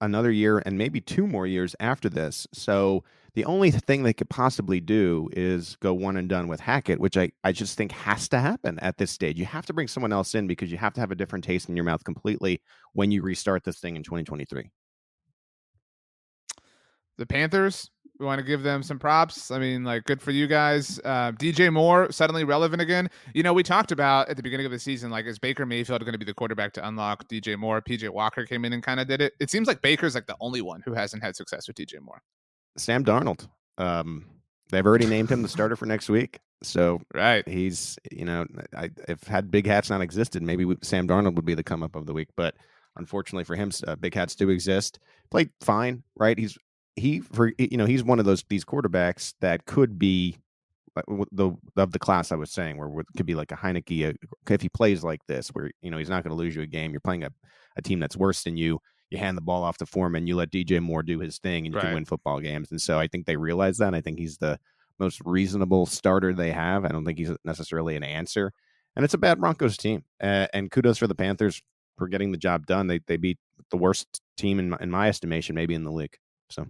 another year and maybe two more years after this. So the only thing they could possibly do is go one and done with Hackett, which I, I just think has to happen at this stage. You have to bring someone else in because you have to have a different taste in your mouth completely when you restart this thing in 2023. The Panthers, we want to give them some props. I mean, like, good for you guys. Uh, DJ Moore suddenly relevant again. You know, we talked about at the beginning of the season, like, is Baker Mayfield going to be the quarterback to unlock DJ Moore? PJ Walker came in and kind of did it. It seems like Baker's like the only one who hasn't had success with DJ Moore. Sam Darnold. Um, they've already named him the starter for next week. So right, he's you know, I, if had big hats not existed, maybe we, Sam Darnold would be the come up of the week. But unfortunately for him, uh, big hats do exist. Played fine, right? He's he for you know he's one of those these quarterbacks that could be uh, the of the class I was saying, where it could be like a Heinicke, uh, if he plays like this, where you know he's not going to lose you a game. You're playing a, a team that's worse than you you hand the ball off to Foreman, you let DJ Moore do his thing, and you right. can win football games. And so I think they realize that. I think he's the most reasonable starter they have. I don't think he's necessarily an answer. And it's a bad Broncos team. Uh, and kudos for the Panthers for getting the job done. They they beat the worst team in my, in my estimation, maybe in the league. So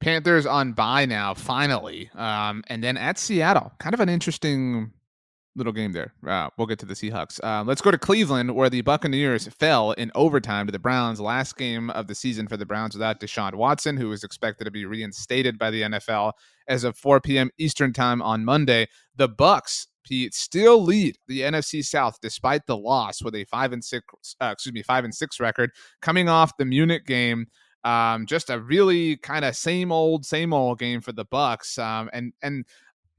Panthers on bye now, finally, um, and then at Seattle. Kind of an interesting little game there. Uh, we'll get to the Seahawks. Uh, let's go to Cleveland, where the Buccaneers fell in overtime to the Browns. Last game of the season for the Browns without Deshaun Watson, who was expected to be reinstated by the NFL as of 4 p.m. Eastern time on Monday. The Bucks Pete still lead the NFC South despite the loss with a five and six, uh, excuse me, five and six record coming off the Munich game. Um, just a really kind of same old, same old game for the Bucks. Um, and and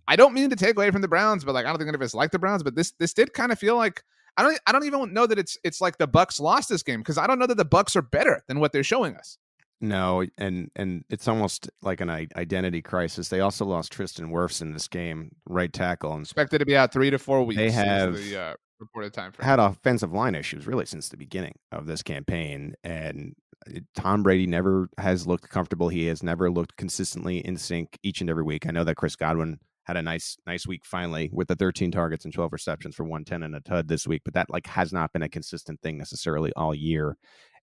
I don't mean to take away from the Browns, but like I don't think any of us like the Browns, but this this did kind of feel like I don't I don't even know that it's it's like the Bucks lost this game because I don't know that the Bucks are better than what they're showing us. No, and and it's almost like an identity crisis. They also lost Tristan Wirfs in this game, right tackle, and expected to be out three to four weeks. They have the uh, reported time frame. had offensive line issues really since the beginning of this campaign, and uh, Tom Brady never has looked comfortable. He has never looked consistently in sync each and every week. I know that Chris Godwin had a nice nice week finally with the 13 targets and 12 receptions for 110 and a tud this week, but that like has not been a consistent thing necessarily all year.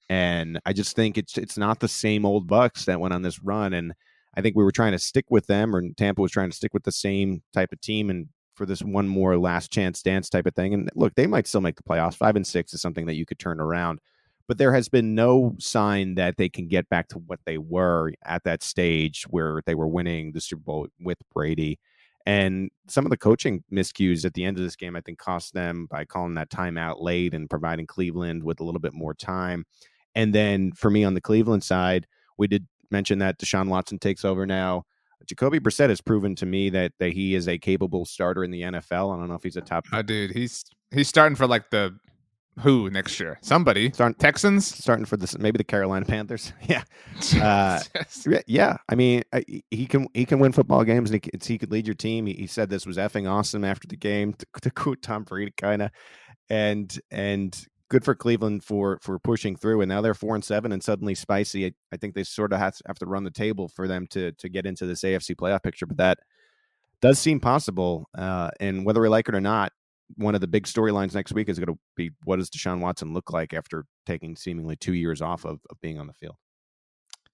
And I just think it's it's not the same old Bucks that went on this run. And I think we were trying to stick with them, or Tampa was trying to stick with the same type of team and for this one more last chance dance type of thing. And look, they might still make the playoffs. Five and six is something that you could turn around. But there has been no sign that they can get back to what they were at that stage where they were winning the Super Bowl with Brady. And some of the coaching miscues at the end of this game, I think, cost them by calling that timeout late and providing Cleveland with a little bit more time. And then for me on the Cleveland side, we did mention that Deshaun Watson takes over now. Jacoby Brissett has proven to me that that he is a capable starter in the NFL. I don't know if he's a top. Oh, dude, he's he's starting for like the who next year? Somebody. Starting, Texans starting for this maybe the Carolina Panthers. yeah. Uh, yeah. I mean, he can he can win football games and he, he could lead your team. He, he, said this was effing awesome after the game to, to quote Tom Brady kind of, and and good for Cleveland for for pushing through. And now they're four and seven and suddenly spicy. I, I think they sort of have to, have to run the table for them to to get into this AFC playoff picture. But that does seem possible. Uh, and whether we like it or not, one of the big storylines next week is going to be what does Deshaun Watson look like after taking seemingly two years off of, of being on the field.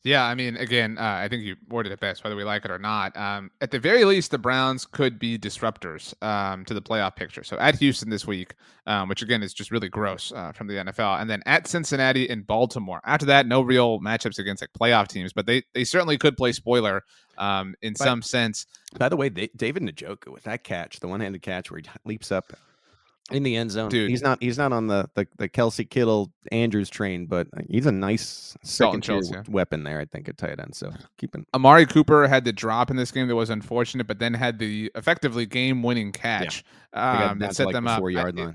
Yeah, I mean, again, uh, I think you worded it best, whether we like it or not. Um, at the very least, the Browns could be disruptors um, to the playoff picture. So at Houston this week, um, which again is just really gross uh, from the NFL, and then at Cincinnati and Baltimore. After that, no real matchups against like playoff teams, but they they certainly could play spoiler um, in some sense. By the way, they, David Njoku with that catch, the one-handed catch where he leaps up in the end zone. Dude, he's not he's not on the the, the Kelce Kittle Andrews train, but he's a nice second yeah. weapon there. I think at tight end. So keeping Amari Cooper had the drop in this game that was unfortunate, but then had the effectively game winning catch yeah. um, that set like them up. Four yard line. It,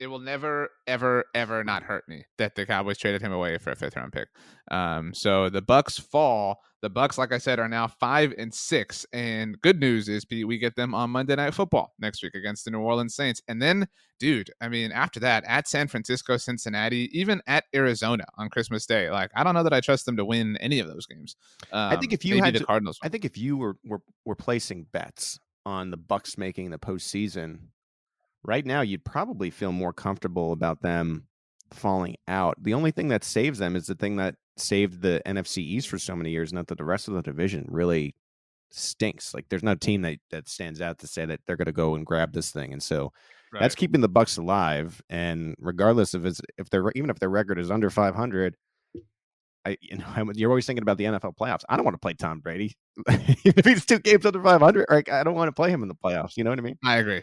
it will never, ever, ever not hurt me that the Cowboys traded him away for a fifth round pick. Um, so the Bucks fall the Bucks, like I said, are now five and six. And good news is, Pete, we get them on Monday Night Football next week against the New Orleans Saints. And then, dude, I mean, after that, at San Francisco, Cincinnati, even at Arizona on Christmas Day, like I don't know that I trust them to win any of those games. Um, I think if you had the to, Cardinals, I think if you were, were were placing bets on the Bucks making the postseason, right now you'd probably feel more comfortable about them falling out. The only thing that saves them is the thing that saved the NFC East for so many years. Not that the rest of the division really stinks. Like there's no team that that stands out to say that they're going to go and grab this thing. And so right. that's keeping the Bucks alive. And regardless of if they're even if their record is under 500. I, you know, you're always thinking about the NFL playoffs. I don't want to play Tom Brady if he's two games under 500. Like, I don't want to play him in the playoffs. You know what I mean? I agree.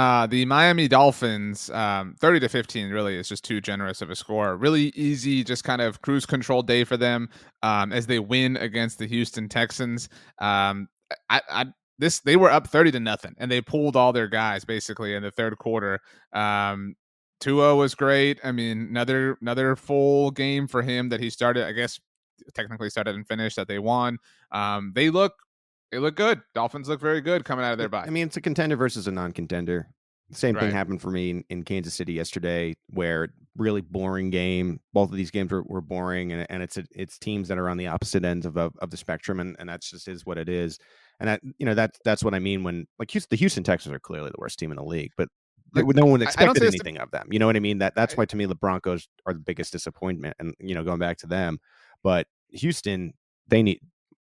Uh, the Miami Dolphins, um, 30 to 15 really is just too generous of a score. Really easy, just kind of cruise control day for them um, as they win against the Houston Texans. Um, I, I, this they were up 30 to nothing and they pulled all their guys basically in the third quarter. Um, Tua was great. I mean, another another full game for him that he started. I guess technically started and finished that they won. Um, they look they look good. Dolphins look very good coming out of their bye. I mean, it's a contender versus a non-contender. Same right. thing happened for me in, in, Kansas City yesterday, where really boring game. Both of these games were, were boring, and, and it's a, it's teams that are on the opposite ends of of, of the spectrum, and, and that's just is what it is. And that you know that that's what I mean when like Houston, the Houston Texans are clearly the worst team in the league, but like, no one expected anything of them. You know what I mean? That that's why to me the Broncos are the biggest disappointment, and you know going back to them, but Houston they need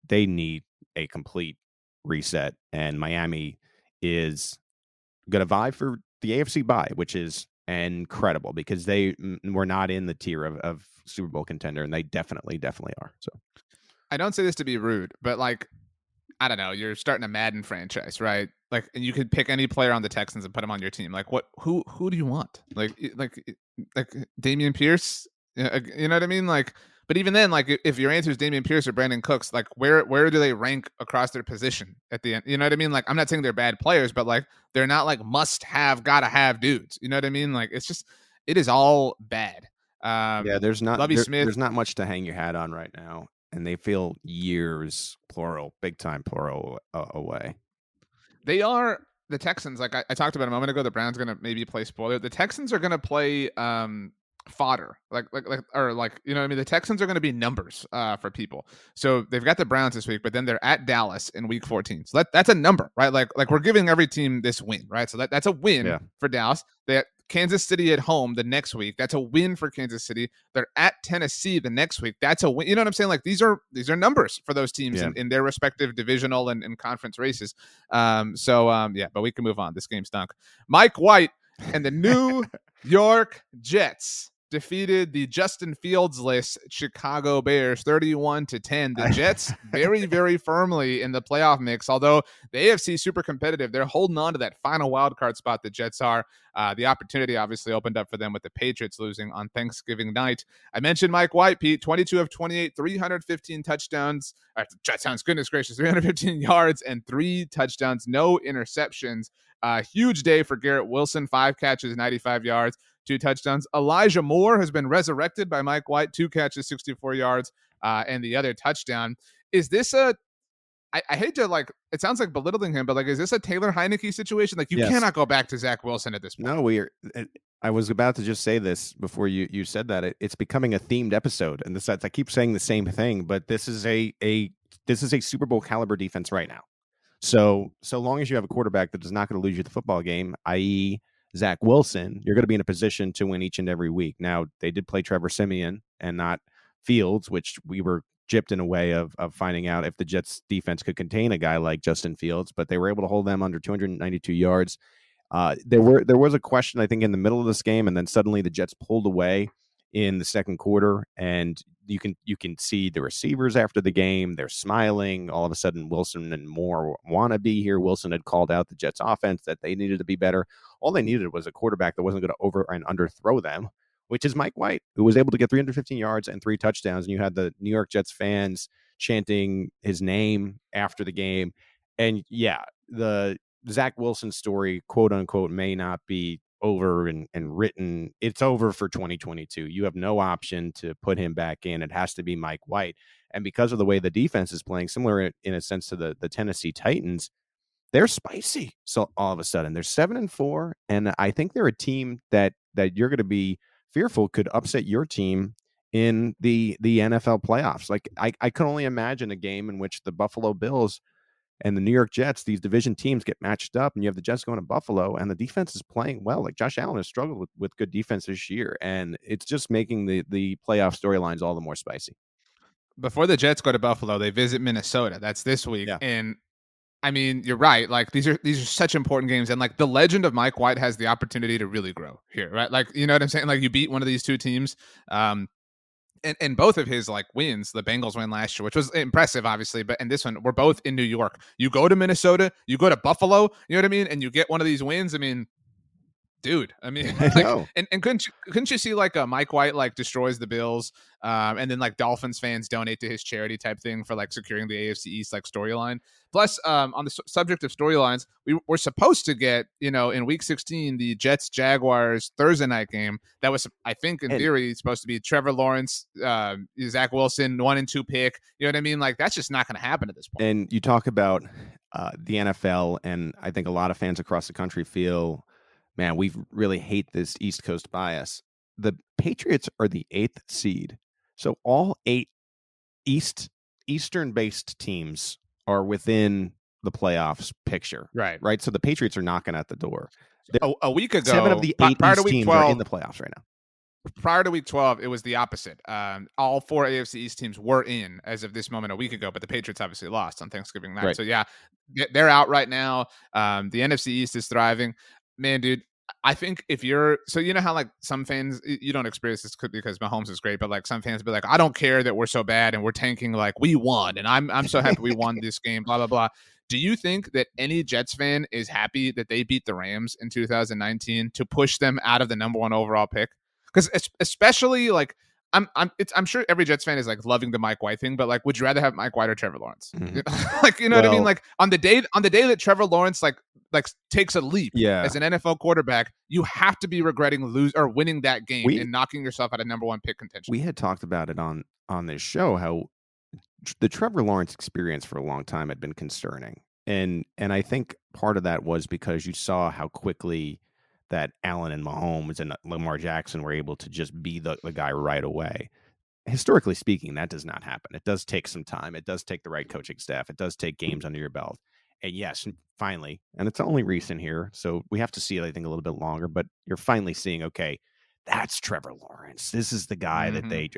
they need a complete reset, and Miami is going to vie for the AFC bye, which is incredible because they were not in the tier of, of Super Bowl contender, and they definitely, definitely are. So, I don't say this to be rude, but like, I don't know, you're starting a Madden franchise, right? Like, and you could pick any player on the Texans and put him on your team. Like, what? Who? Who do you want? Like, like, like Dameon Pierce? You know what I mean? Like, but even then, like if your answer is Dameon Pierce or Brandin Cooks, like where where do they rank across their position at the end? You know what I mean? Like I'm not saying they're bad players, but like they're not like must have, gotta have dudes. You know what I mean? Like it's just it is all bad. Um, yeah, there's not there. There's not much to hang your hat on right now, and they feel years plural, big time plural uh, away. They are the Texans. Like I, I talked about a moment ago, the Browns going to maybe play spoiler. The Texans are going to play um fodder like like like or like you know what i mean? The texans are going to be numbers uh for people. So they've got the browns this week but then they're at dallas in week 14 so that, that's a number right? Like like we're giving every team this win right? So that, that's a win yeah. for dallas. They kansas city at home the next week. That's a win for kansas city. They're at tennessee the next week. That's a win you know what i'm saying? Like these are these are numbers for those teams yeah. in, in, their respective divisional and, and conference races. Um so um yeah but we can move on. This game stunk. Mike white and the new york jets defeated the Justin Fields list Chicago Bears 31 to 10. The Jets very, very firmly in the playoff mix. Although the AFC super competitive, they're holding on to that final wild card spot. The Jets are. Uh, the opportunity obviously opened up for them with the Patriots losing on Thanksgiving night. I mentioned Mike White, Pete, 22 of 28, 315 touchdowns. Uh, touchdowns, goodness gracious, 315 yards and three touchdowns, no interceptions. Uh, huge day for Garrett Wilson, five catches, 95 yards two touchdowns. Elijah Moore has been resurrected by Mike White, two catches, 64 yards, uh, and the other touchdown. Is this a I, I, hate to like it sounds like belittling him, but like, is this a Taylor Heinicke situation? Like, you yes. cannot go back to Zach Wilson at this point. No, we are. I was about to just say this before you you said that it, it's becoming a themed episode, and this I keep saying the same thing, but this is a a this is a Super Bowl caliber defense right now. So so long as you have a quarterback that is not going to lose you the football game, i.e., Zach Wilson, you're going to be in a position to win each and every week. Now, they did play Trevor Siemian and not Fields, which we were gypped in a way of, of finding out if the Jets defense could contain a guy like Justin Fields, but they were able to hold them under 292 yards. Uh, there were there was a question I think in the middle of this game, and then suddenly the Jets pulled away in the second quarter, and you can you can see the receivers after the game. They're smiling. All of a sudden, Wilson and Moore want to be here. Wilson had called out the Jets' offense that they needed to be better. All they needed was a quarterback that wasn't going to over and underthrow them, which is Mike White, who was able to get 315 yards and three touchdowns. And you had the New York Jets fans chanting his name after the game. And yeah, the Zach Wilson story, quote unquote, may not be over and, and written. It's over for 2022. You have no option to put him back in. It has to be Mike White. And because of the way the defense is playing, similar in a sense to the, the Tennessee Titans, they're spicy. So all of a sudden, they're seven and four, and I think they're a team that that you're going to be fearful could upset your team in the the NFL playoffs. Like I, I can only imagine a game in which the Buffalo Bills and the New York Jets, these division teams get matched up, and you have the Jets going to Buffalo, and the defense is playing well. Like Josh Allen has struggled with, with good defense this year, and it's just making the the playoff storylines all the more spicy. Before the Jets go to Buffalo, they visit Minnesota. That's this week, yeah. and I mean, you're right. Like these are these are such important games, and like the legend of Mike White has the opportunity to really grow here, right? Like you know what I'm saying? Like you beat one of these two teams. Um, and, and both of his like wins, the Bengals win last year, which was impressive, obviously, but in this one, we're both in New York. You go to Minnesota, you go to Buffalo, you know what I mean, and you get one of these wins. I mean, dude. I mean, like, and, and couldn't you, couldn't you see like a uh, Mike White like destroys the Bills, um, and then like Dolphins fans donate to his charity type thing for like securing the AFC East like storyline. Plus, um, on the su- subject of storylines, we were supposed to get you know in Week 16 the Jets Jaguars Thursday night game that was I think in and, theory supposed to be Trevor Lawrence, uh, Zach Wilson one and two pick. You know what I mean? Like that's just not going to happen at this point. And you talk about uh, the NFL, and I think a lot of fans across the country feel man, we really hate this East Coast bias. The Patriots are the eighth seed. So all eight East Eastern based teams are within the playoffs picture. Right. Right. So the Patriots are knocking at the door. A, a, week ago, seven of the eight prior East to week 12, are in the playoffs right now. prior to week 12, it was the opposite. Um, all four AFC East teams were in as of this moment a week ago, but the Patriots obviously lost on Thanksgiving night. Right. So, yeah, they're out right now. Um, the NFC East is thriving. Man, dude, I think if you're so you know how like some fans you don't experience this because Mahomes is great, but like some fans be like, I don't care that we're so bad and we're tanking, like we won, and I'm I'm so happy we won this game, blah blah blah. Do you think that any Jets fan is happy that they beat the Rams in 2019 to push them out of the number one overall pick? Because especially like I'm I'm it's I'm sure every Jets fan is like loving the Mike White thing, but like, would you rather have Mike White or Trevor Lawrence? Mm-hmm. like, you know well, what I mean? Like on the day on the day that Trevor Lawrence like like takes a leap yeah. as an NFL quarterback, you have to be regretting lose or winning that game we, and knocking yourself out of number one pick contention. We had talked about it on on this show how the Trevor Lawrence experience for a long time had been concerning. And and I think part of that was because you saw how quickly that Allen and Mahomes and Lamar Jackson were able to just be the, the guy right away. Historically speaking, that does not happen. It does take some time. It does take the right coaching staff. It does take games under your belt. And yes, finally, and it's only recent here, so we have to see it, I think, a little bit longer, but you're finally seeing, okay, that's Trevor Lawrence. This is the guy mm-hmm. that they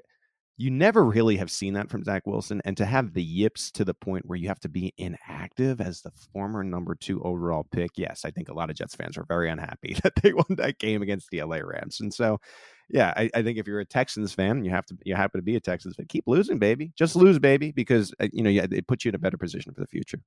you never really have seen that from Zach Wilson. And to have the yips to the point where you have to be inactive as the former number two overall pick, yes, I think a lot of Jets fans are very unhappy that they won that game against the LA Rams. And so, yeah, I, I think if you're a Texans fan, you have to you happen to be a Texans fan, keep losing, baby. Just lose, baby, because uh, you know it puts you in a better position for the future.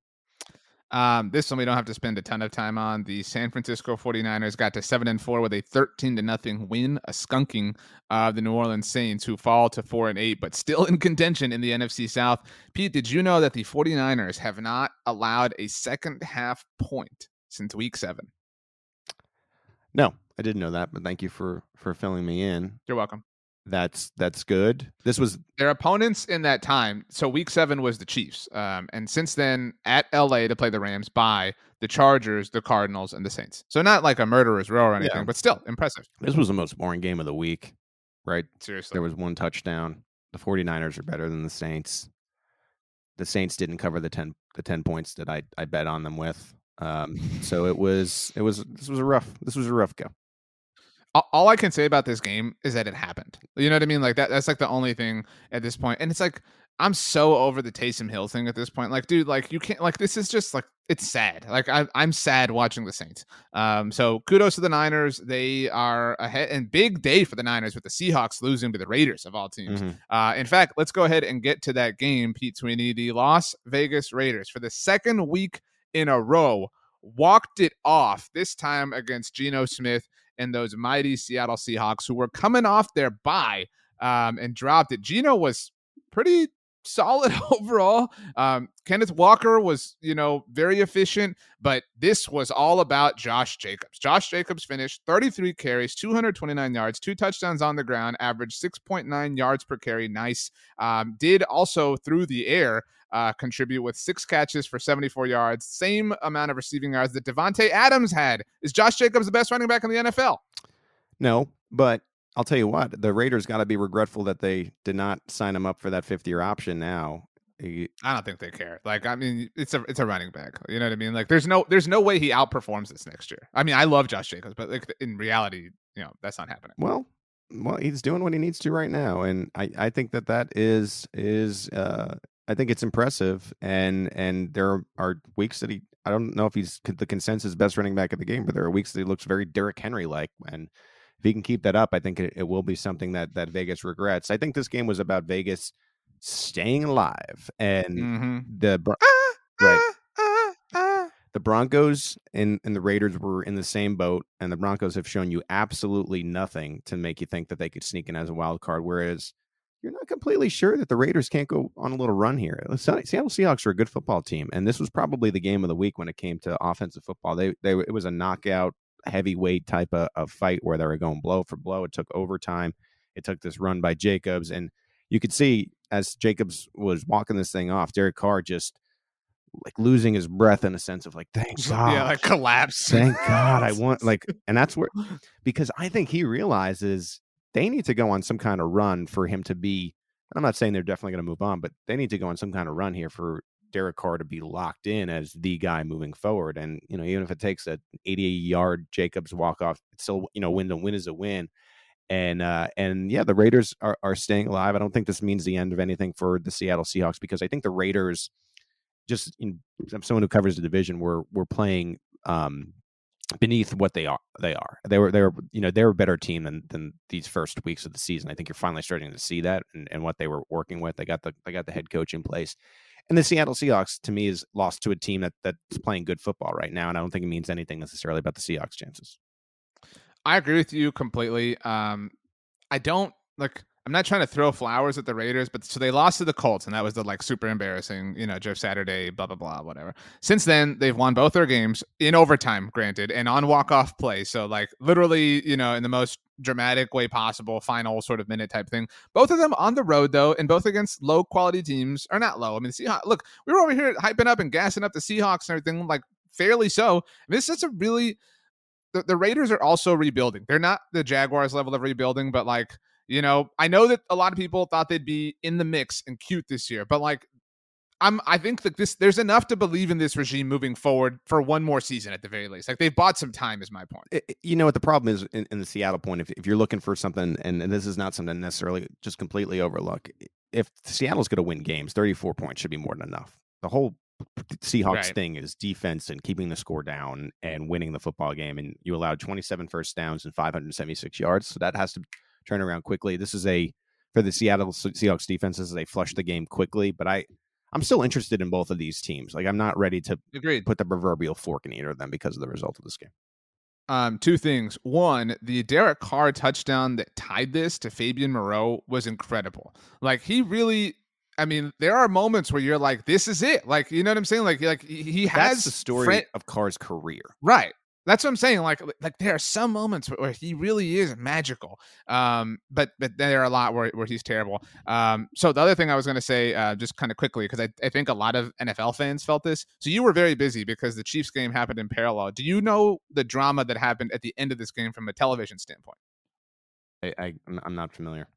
Um, this one we don't have to spend a ton of time on. The San Francisco 49ers got to 7 and 4 with a 13 to nothing win, a skunking of the New Orleans Saints who fall to 4 and 8 but still in contention in the NFC South. Pete, did you know that the 49ers have not allowed a second half point since week 7? No, I didn't know that, but thank you for for filling me in. You're welcome that's that's good. This was their opponents in that time. So week seven was the Chiefs, um, and since then at LA to play the Rams by the Chargers, the Cardinals, and the Saints. So not like a murderer's row or anything, yeah. but still impressive. This was the most boring game of the week, right? Seriously, there was one touchdown. The 49ers are better than the Saints. The Saints didn't cover the ten the ten points that I I bet on them with. Um, so it was it was this was a rough this was a rough go all I can say about this game is that it happened. You know what I mean? Like that that's like the only thing at this point. And it's like I'm so over the Taysom Hill thing at this point. Like, dude, like you can't like this is just like it's sad. Like I I'm sad watching the Saints. Um so kudos to the Niners. They are ahead and big day for the Niners with the Seahawks losing to the Raiders of all teams. Mm-hmm. Uh in fact, let's go ahead and get to that game, Pete Sweeney. The Las Vegas Raiders for the second week in a row walked it off this time against Geno Smith and those mighty Seattle Seahawks who were coming off their bye um, and dropped it. Geno was pretty solid overall. Um, Kenneth Walker was, you know, very efficient, but this was all about Josh Jacobs. Josh Jacobs finished 33 carries, 229 yards, two touchdowns on the ground, averaged 6.9 yards per carry. Nice. Um, did also through the air uh, contribute with six catches for 74 yards, same amount of receiving yards that Davante Adams had. Is Josh Jacobs the best running back in the NFL? No, but I'll tell you what, the Raiders got to be regretful that they did not sign him up for that fifth year option now. I don't think they care. Like, I mean, it's a it's a running back. You know what I mean? Like, there's no there's no way he outperforms this next year. I mean, I love Josh Jacobs, but like in reality, you know, that's not happening. Well, well, he's doing what he needs to right now, and I I think that that is is uh I think it's impressive, and and there are weeks that he. I don't know if he's the consensus best running back of the game, but there are weeks that he looks very Derrick Henry like, and if he can keep that up, I think it, it will be something that that Vegas regrets. I think this game was about Vegas staying alive, and mm-hmm. the ah, right. Ah, ah, the Broncos and, and the Raiders were in the same boat, and the Broncos have shown you absolutely nothing to make you think that they could sneak in as a wild card. Whereas you're not completely sure that the Raiders can't go on a little run here. Seattle Seahawks are a good football team, and this was probably the game of the week when it came to offensive football. They they it was a knockout heavyweight type of, of fight where they were going blow for blow. It took overtime. It took this run by Jacobs, and you could see as Jacobs was walking this thing off, Derek Carr just like losing his breath in a sense of like, thank God, yeah, like collapse. Thank God, I want like, and that's where because I think he realizes they need to go on some kind of run for him to be. I'm not saying they're definitely going to move on, but they need to go on some kind of run here for Derek Carr to be locked in as the guy moving forward. And you know, even if it takes a 88 yard Jacobs walk off, it's still you know win to win is a win. And uh, and yeah, the Raiders are, are staying alive. I don't think this means the end of anything for the Seattle Seahawks because I think the Raiders, just in, someone who covers the division, were were playing um, beneath what they are. They are. They were. They were. You know, they're a better team than than these first weeks of the season. I think you're finally starting to see that and, and what they were working with. They got the they got the head coach in place. And the Seattle Seahawks, to me, is lost to a team that that's playing good football right now, and I don't think it means anything necessarily about the Seahawks' chances. I agree with you completely. Um, I don't like. I'm not trying to throw flowers at the Raiders, but so they lost to the Colts, and that was the like super embarrassing, you know, Jeff Saturday, blah blah blah, whatever. Since then, they've won both their games in overtime, granted, and on walk off play. So like literally, you know, in the most dramatic way possible, final sort of minute type thing. Both of them on the road though, and both against low quality teams, or not low. I mean, Seahawks. Look, we were over here hyping up and gassing up the Seahawks and everything, like fairly so. This is a really the, the Raiders are also rebuilding. They're not the Jaguars level of rebuilding, but like you know, I know that a lot of people thought they'd be in the mix and cute this year, but like I'm I think that this there's enough to believe in this regime moving forward for one more season at the very least. Like they've bought some time is my point. It, you know what the problem is in, in the Seattle point if, if you're looking for something and, and, this is not something necessarily just completely overlook. If Seattle's going to win games, 34 points should be more than enough. The whole Seahawks right. thing is defense and keeping the score down and winning the football game and you allowed 27 first downs and 576 yards. So that has to turn around quickly. This is a for the Seattle Seahawks defense. This is a flush the game quickly, but I I'm still interested in both of these teams. Like I'm not ready to Agreed. put the proverbial fork in either of them because of the result of this game. Um, two things. One, the Derek Carr touchdown that tied this to Fabian Moreau was incredible. Like he really I mean, there are moments where you're like, "This is it." Like, you know what I'm saying? Like, like he has That's the story of Carr's career, right? That's what I'm saying. Like, like there are some moments where he really is magical. Um, but but there are a lot where, where he's terrible. Um, so the other thing I was going to say, uh, just kind of quickly, because I, I think a lot of NFL fans felt this. So you were very busy because the Chiefs game happened in parallel. Do you know the drama that happened at the end of this game from a television standpoint? I, I I'm not familiar.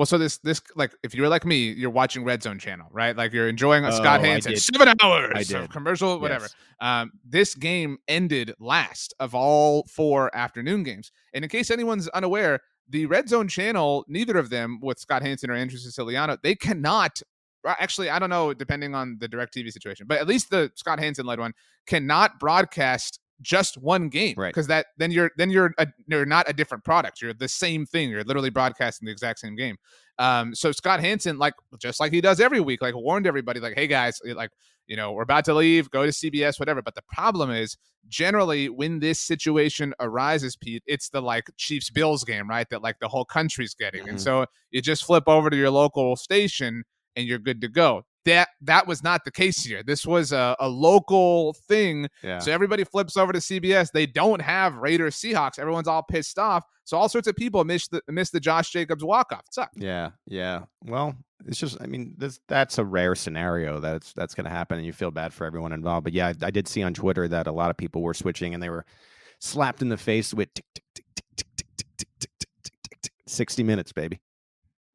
Well, so this this like if you're like me, you're watching Red Zone channel, right? Like you're enjoying a oh, Scott Hanson seven hours of commercial, whatever. Yes. Um, this game ended last of all four afternoon games, and in case anyone's unaware, the Red Zone channel, neither of them with Scott Hanson or Andrew Siciliano, they cannot. Actually, I don't know, depending on the DirecTV situation, but at least the Scott Hanson led one cannot broadcast just one game right. because that then you're then you're a, you're not a different product. You're the same thing. You're literally broadcasting the exact same game. Um so scott hanson like just like he does every week like warned everybody like hey guys like you know we're about to leave. Go to cbs whatever. But the problem is generally when this situation arises pete it's the like chiefs bills game right that like the whole country's getting. Mm-hmm. and so you just flip over to your local station and you're good to go that that was not the case here. This was a, a local thing. Yeah. So everybody flips over to CBS. They don't have Raiders Seahawks. Everyone's all pissed off. So all sorts of people miss the miss the Josh Jacobs walk off. Suck. Yeah, yeah. Well, it's just I mean this that's a rare scenario that's that's going to happen, and you feel bad for everyone involved. But yeah, I, I, did see on Twitter that a lot of people were switching, and they were slapped in the face with 60 minutes, baby.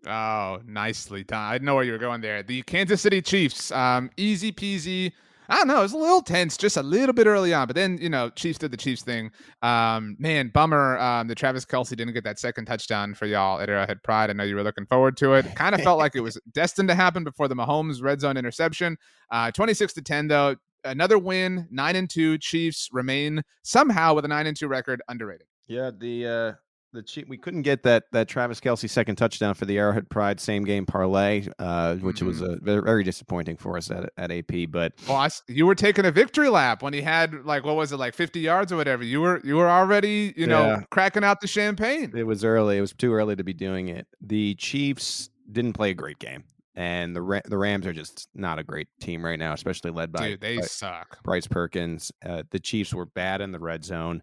Oh, nicely done. I didn't know where you were going there. The Kansas City Chiefs, um, easy peasy. I don't know. It was a little tense just a little bit early on, but then, you know, Chiefs did the Chiefs thing. Um, man, bummer um, that Travis Kelce didn't get that second touchdown for y'all at Arrowhead Pride. I know you were looking forward to it. Kind of felt like it was destined to happen before the Mahomes red zone interception. Uh, 26 to 10, though. Another win, 9 and 2. Chiefs remain somehow with a 9 and 2 record underrated. Yeah, the uh, the cheap. We couldn't get that that Travis Kelce second touchdown for the Arrowhead Pride same game parlay, uh, which mm-hmm. was a, very disappointing for us at, at AP. But well, I, you were taking a victory lap when he had like what was it like fifty yards or whatever. You were you were already you know yeah. cracking out the champagne. It was early. It was too early to be doing it. The Chiefs didn't play a great game. And the the Rams are just not a great team right now, especially led by Dude, they suck. Bryce Perkins. Uh, the Chiefs were bad in the red zone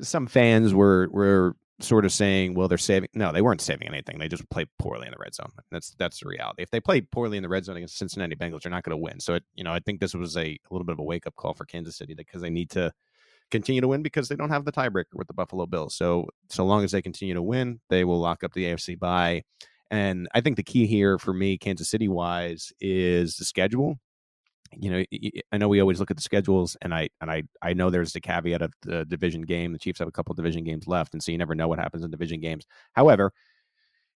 some fans were were sort of saying, well, they're saving. No, they weren't saving anything. They just played poorly in the red zone. That's that's the reality. If they play poorly in the red zone against Cincinnati Bengals, they're not going to win. So, it, you know, I think this was a, a little bit of a wake up call for Kansas City because they need to continue to win because they don't have the tiebreaker with the Buffalo Bills. So, so long as they continue to win, they will lock up the AFC bye. And I think the key here for me, Kansas City wise, is the schedule. You know, I know we always look at the schedules, and I and I I know there's the caveat of the division game. The Chiefs have a couple of division games left, and so you never know what happens in division games. However,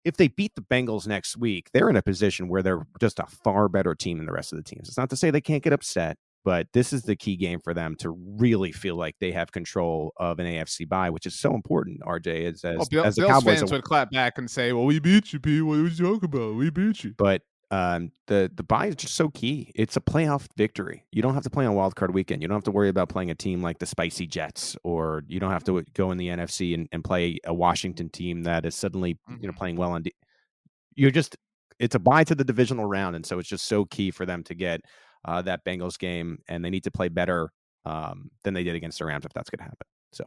if they beat the Bengals next week, they're in a position where they're just a far better team than the rest of the teams. It's not to say they can't get upset, but this is the key game for them to really feel like they have control of an AFC bye, which is so important. RJ is as, oh, well, Bill, as the Bills Cowboys fans would clap back and say, "Well, we beat you, P. What are you talking about? We beat you." But um, the the bye is just so key. It's a playoff victory. You don't have to play on wild card weekend. You don't have to worry about playing a team like the Spicy Jets, or you don't have to go in the NFC and, and play a Washington team that is suddenly you know mm-hmm. playing well on. D- you're just it's a bye to the divisional round, and so it's just so key for them to get uh, that Bengals game, and they need to play better um, than they did against the Rams if that's going to happen. So,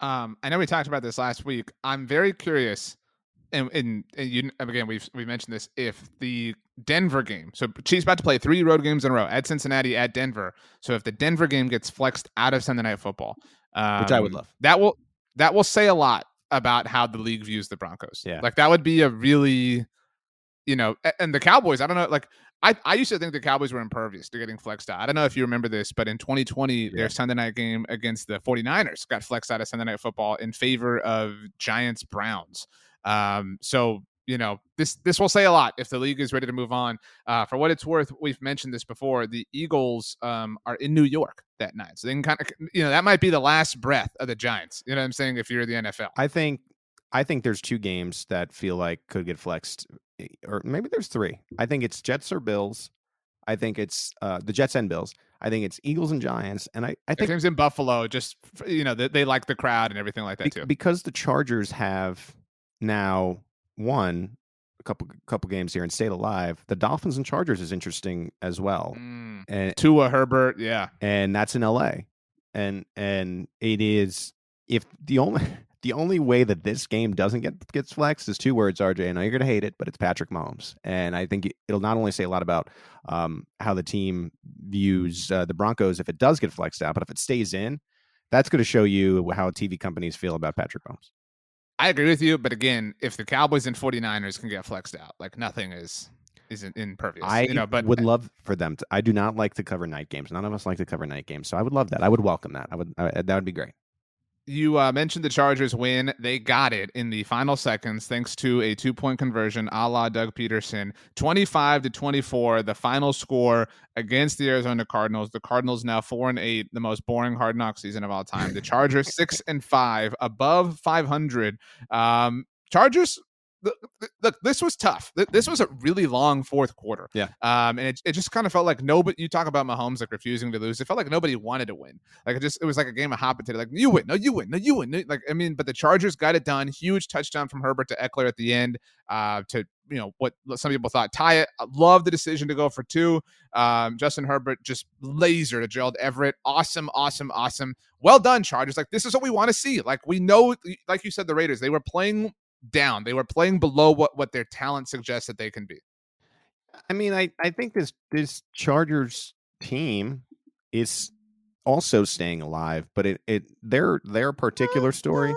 um, I know we talked about this last week. I'm very curious and, and, and you again we've we mentioned this if the Denver game so Chiefs about to play three road games in a row at Cincinnati at Denver so if the Denver game gets flexed out of Sunday Night Football um, which I would um, love that will that will say a lot about how the league views the Broncos yeah like that would be a really you know and the Cowboys I don't know like I, I used to think the Cowboys were impervious to getting flexed out. I don't know if you remember this, but in 2020, yeah. their Sunday night game against the 49ers got flexed out of Sunday night football in favor of Giants Browns. Um, so you know this this will say a lot if the league is ready to move on. Uh, for what it's worth, we've mentioned this before. The Eagles um, are in New York that night, so they can kind of you know that might be the last breath of the Giants. You know what I'm saying? If you're the NFL, I think I think there's two games that feel like could get flexed, eh, or maybe there's three. I think it's Jets or Bills. I think it's uh, the Jets and Bills. I think it's Eagles and Giants, and I, I think games in Buffalo. Just you know, they, they like the crowd and everything like that too. Because the Chargers have now won a couple couple games here and stayed alive. The Dolphins and Chargers is interesting as well. Mm. And Tua Herbert, yeah, and that's in L.A. and and it is if the only the only way that this game doesn't get gets flexed is two words, RJ. I know you're gonna hate it, but it's Patrick Mahomes, and I think it'll not only say a lot about um, how the team views uh, the Broncos if it does get flexed out, but if it stays in, that's going to show you how TV companies feel about Patrick Mahomes. I agree with you, but again, if the Cowboys and 49ers can get flexed out, like nothing is isn't impervious. I you know, but would love for them to. I do not like to cover night games. None of us like to cover night games, so I would love that. I would welcome that. I would. I, that would be great you uh, mentioned the Chargers win. They got it in the final seconds thanks to a two point conversion a la Doug Pederson. 25 to 24, the final score against the Arizona Cardinals. The Cardinals now 4 and 8, the most boring hard knock season of all time. The Chargers 6 and 5, above 500. Um, Chargers look, this was tough. This was a really long fourth quarter. Yeah. Um, and it, it just kind of felt like nobody. You talk about Mahomes like refusing to lose. It felt like nobody wanted to win. Like it just it was like a game of hot potato. Like you win, no, you win, no, you win. Like I mean, but the Chargers got it done. Huge touchdown from Herbert to Ekeler at the end. Uh, to you know what some people thought tie it. I love the decision to go for two. Um, Justin Herbert just laser to Gerald Everett. Awesome, awesome, awesome. Well done, Chargers. Like this is what we want to see. Like we know, like you said, the Raiders they were playing down. They were playing below what what their talent suggests that they can be. I mean, I I think this this Chargers team is also staying alive, but it it their their particular story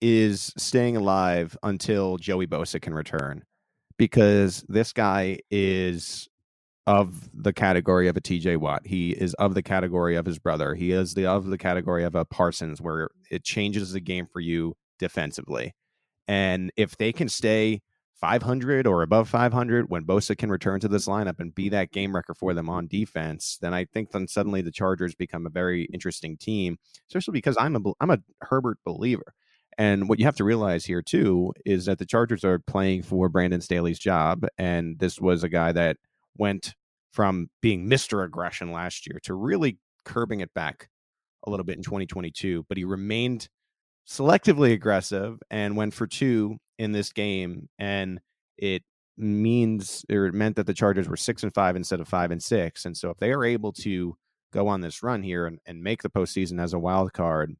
is staying alive until Joey Bosa can return because this guy is of the category of a TJ Watt. He is of the category of his brother. He is the of the category of a Parsons where it changes the game for you defensively. And if they can stay 500 or above 500 when Bosa can return to this lineup and be that game wrecker for them on defense, then I think then suddenly the Chargers become a very interesting team, especially because I'm a I'm a Herbert believer. And what you have to realize here too is that the Chargers are playing for Brandon Staley's job, and this was a guy that went from being Mr. Aggression last year to really curbing it back a little bit in 2022, but he remained selectively aggressive and went for two in this game, and it means or it meant that the Chargers were six and five instead of five and six. And so if they are able to go on this run here and, and make the postseason as a wild card,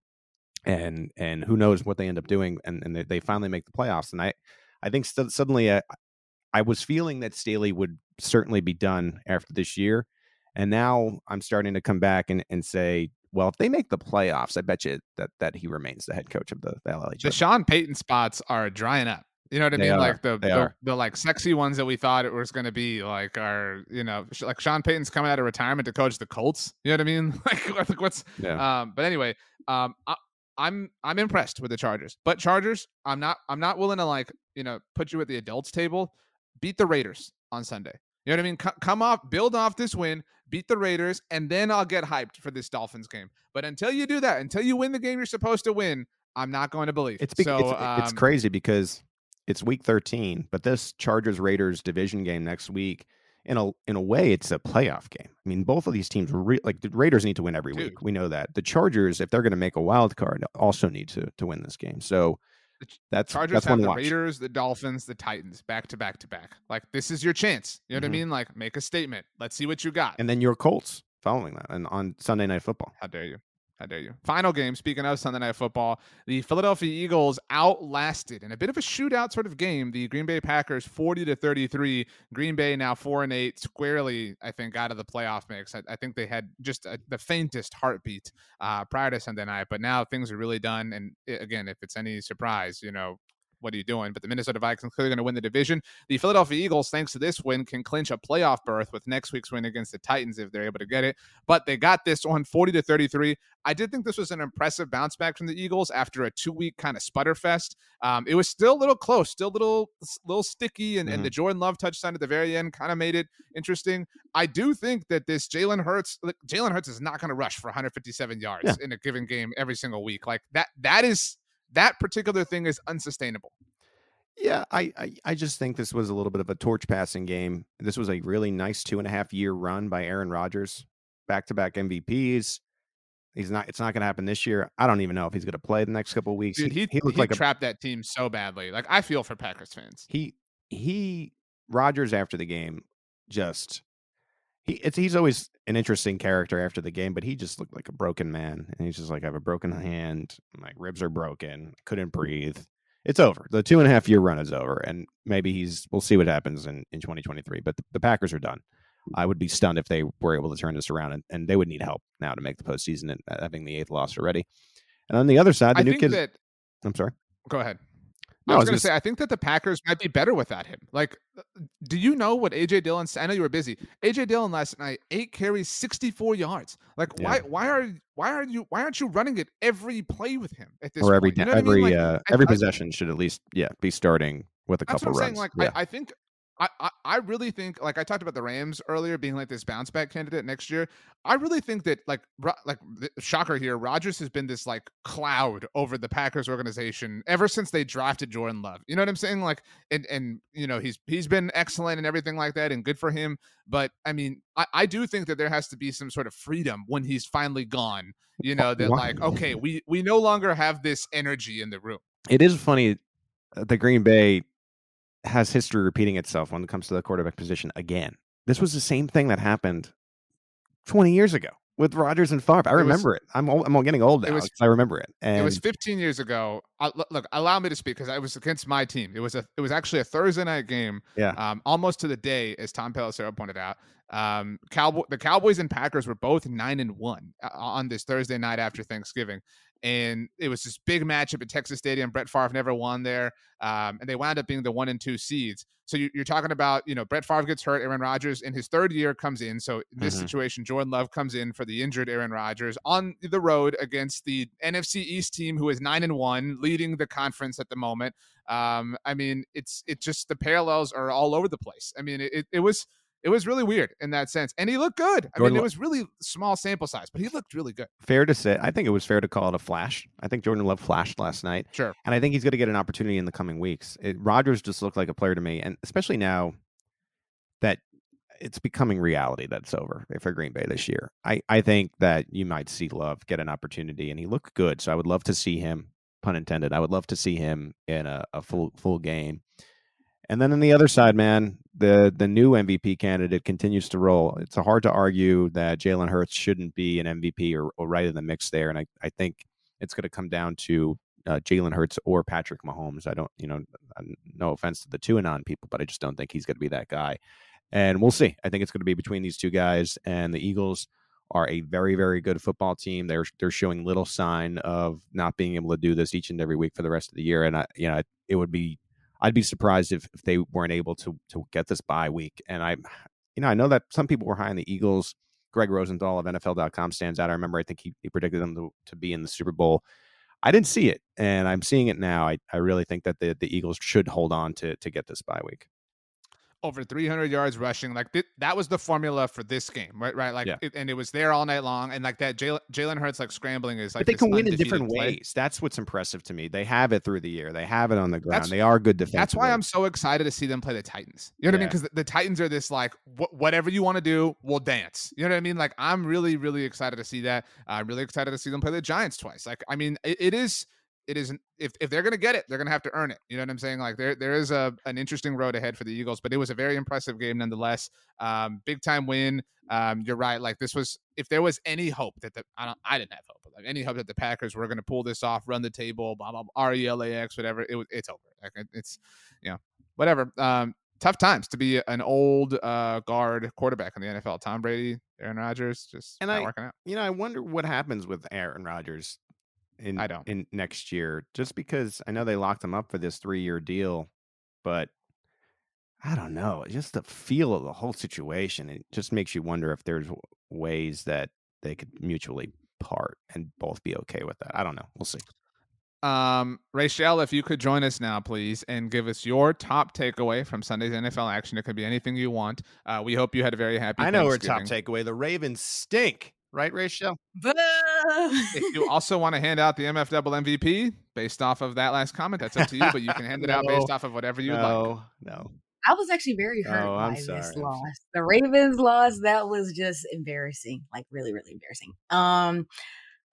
and and who knows what they end up doing, and, and they, finally make the playoffs. And I I think st- suddenly I, I was feeling that Staley would certainly be done after this year. And now I'm starting to come back and, and say, well, if they make the playoffs, I bet you that that he remains the head coach of the, the LA. The Sean Payton spots are drying up. You know what I They mean? are. Like the, the the like sexy ones that we thought it was going to be, like are you know like Sean Payton's coming out of retirement to coach the Colts. You know what I mean? Like, like what's Yeah. um. But anyway, um, I, I'm I'm impressed with the Chargers, but Chargers, I'm not I'm not willing to like you know put you at the adults table. Beat the Raiders on Sunday. You know what I mean? Co- come off, build off this win, beat the Raiders, and then I'll get hyped for this Dolphins game. But until you do that, until you win the game you're supposed to win, I'm not going to believe. It's, bec- so it's it's um, crazy because it's week 13, but this Chargers Raiders division game next week, in a in a way, it's a playoff game. I mean, both of these teams re- like the Raiders need to win every Dude. week. We know that. The Chargers, if they're going to make a wild card, also need to to win this game. So Ch- that's Chargers that's have the watch. Raiders, the Dolphins, the Titans, back to back to back. Like this is your chance. You know what I Mhm. mean? Like make a statement. Let's see what you got. And then your Colts following that, and on Sunday Night Football. How dare you? How dare you? Final game. Speaking of Sunday Night Football, the Philadelphia Eagles outlasted in a bit of a shootout sort of game the Green Bay Packers 40 to 33. Green Bay now four and eight, squarely I think out of the playoff mix. I, I think they had just a, the faintest heartbeat uh, prior to Sunday night, but now things are really done. And i- again, if it's any surprise, you know. What are you doing? But the Minnesota Vikings clearly going to win the division. The Philadelphia Eagles, thanks to this win, can clinch a playoff berth with next week's win against the Titans if they're able to get it. But they got this one 40 to 33. I did think this was an impressive bounce back from the Eagles after a two week kind of sputter fest. Um, it was still a little close, still a little, little sticky, and, and the Jordan Love touchdown at the very end kind of made it interesting. I do think that this Jalen Hurts, Jalen Hurts is not going to rush for 157 yards Yeah. in a given game every single week. Like that, that is that particular thing is unsustainable. Yeah, I, I I just think this was a little bit of a torch passing game. This was a really nice two and a half year run by Aaron Rodgers, back to back MVPs. He's not. It's not going to happen this year. I don't even know if he's going to play the next couple of weeks. Dude, he, he looked he like a trapped that team so badly. Like I feel for Packers fans. he he Rodgers after the game just he it's he's always an interesting character after the game, but he just looked like a broken man. And he's just like, I have a broken hand, my ribs are broken, couldn't breathe. It's over. The two and a half year run is over. And maybe he's we'll see what happens in, in 2023. But the, the Packers are done. I would be stunned if they were able to turn this around and, and they would need help now to make the postseason and uh, having the eighth loss already. And on the other side, the I new think kids that I'm sorry. Go ahead. No, I was was going gonna say, I think that the Packers might be better without him. Like, uh, do you know what AJ Dillon? I know you were busy. AJ Dillon last night, eight carries, sixty-four yards. Like, Yeah. why? Why are? Why are you? Why aren't you running it every play with him at this or every point? You know what I mean? every Like, uh, every I- possession should at least yeah be starting with a That's couple what I'm runs. saying. Like, yeah. I, I think. I, I, I really think like I talked about the Rams earlier being like this bounce back candidate next year. I really think that like Ro- like shocker here, Rodgers has been this like cloud over the Packers organization ever since they drafted Jordan Love. You know what I'm saying? Like and and you know he's he's been excellent and everything like that and good for him. But I mean, I, I do think that there has to be some sort of freedom when he's finally gone. You know that like okay, we we no longer have this energy in the room. it is funny uh, the Green Bay has history repeating itself when it comes to the quarterback position again. This was the same thing that happened 20 years ago with Rodgers and Favre. I was- remember it. I'm old, I'm getting old now. was- I remember it. And it was 15 years ago. Look, look, allow me to speak because I was against my team. It was a, it was actually a Thursday night game. Yeah. Um, almost to the day, as Tom Pelissero pointed out. Um, Cowboy, the Cowboys and Packers were both nine and one uh, on this Thursday night after Thanksgiving, and it was this big matchup at Texas Stadium. Brett Favre never won there, um, and they wound up being the one and two seeds. So you, you're talking about, you know, Brett Favre gets hurt, Aaron Rodgers in his third year comes in. So in this Mhm. situation, Jordan Love comes in for the injured Aaron Rodgers on the road against the NFC East team who is nine and one, leading the conference at the moment. Um, I mean, it's it's just the parallels are all over the place. I mean, it, it was it was really weird in that sense, and he looked good. I Jordan mean, it was really small sample size, but he looked really good. fair to say, I think it was fair to call it a flash. I think Jordan Love flashed last night. Sure. And I think he's going to get an opportunity in the coming weeks. It, Rodgers just looked like a player to me, and especially now that it's becoming reality that's over for Green Bay this year. I, I think that you might see Love get an opportunity, and he looked good. So I would love to see him, pun intended. I would love to see him in a, a full full game. And then on the other side, man, the the new MVP candidate continues to roll. It's hard to argue that Jalen Hurts shouldn't be an MVP or, or right in the mix there. And I, I think it's going to come down to uh, Jalen Hurts or Patrick Mahomes. I don't, you know, no offense to the two and on people, but I just don't think he's going to be that guy. And we'll see. I think it's going to be between these two guys. And the Eagles are a very, very good football team. They're they're showing little sign of not being able to do this each and every week for the rest of the year. And I, you know, it would be I'd be surprised if, if they weren't able to to get this bye week. And I, you know, I know that some people were high on the Eagles. Greg Rosenthal of NFL.com stands out. I remember I think he, he predicted them to, to be in the Super Bowl. I didn't see it, and I'm seeing it now. I, I really think that the, the Eagles should hold on to to get this bye week over 300 yards rushing. Like th- that was the formula for this game, right? Right. Like, Yeah. it, and it was there all night long. And like that, Jalen Jalen Hurts like scrambling is like but they can win in different play. ways. That's what's impressive to me. They have it through the year. They have it on the ground. That's- they are good defensively. That's why I'm so excited to see them play the Titans. You know what I mean? Because the, the Titans are this like wh- whatever you want to do, we'll dance. You know what I mean? Like I'm really, really excited to see that. I'm really excited to see them play the Giants twice. Like I mean, it, it is. It is an- if if they're gonna get it, they're gonna have to earn it. You know what I'm saying? Like there there is a an interesting road ahead for the Eagles, but it was a very impressive game nonetheless. Um, big time win. Um, you're right. Like this was if there was any hope that the I don't I didn't have hope, but like any hope that the Packers were gonna pull this off, run the table, blah blah, blah R E L A X, whatever. It was it's over. Like it- it's you know whatever. Um, tough times to be an old uh guard quarterback in the NFL. Tom Brady, Aaron Rodgers, just And not I- working out. you know, I wonder what happens with Aaron Rodgers in I don't. in next year. Just because I know they locked him up for this three year deal, but I don't know. Just the feel of the whole situation, it just makes you wonder if there's ways that they could mutually part and both be okay with that. I don't know. We'll see. Um, Rachel, if you could join us now, please, and give us your top takeaway from Sunday's NFL action. It could be anything you want. Uh, we hope you had a very happy. I know our top takeaway. The Ravens stink, right, Rachel? If you also want to hand out the MF double MVP based off of that last comment, that's up to you. But you can hand it out based off of whatever you like. no, no. I was actually very hurt Oh, I'm by sorry, this loss. The Ravens loss, that was just embarrassing. Like really, really embarrassing. Um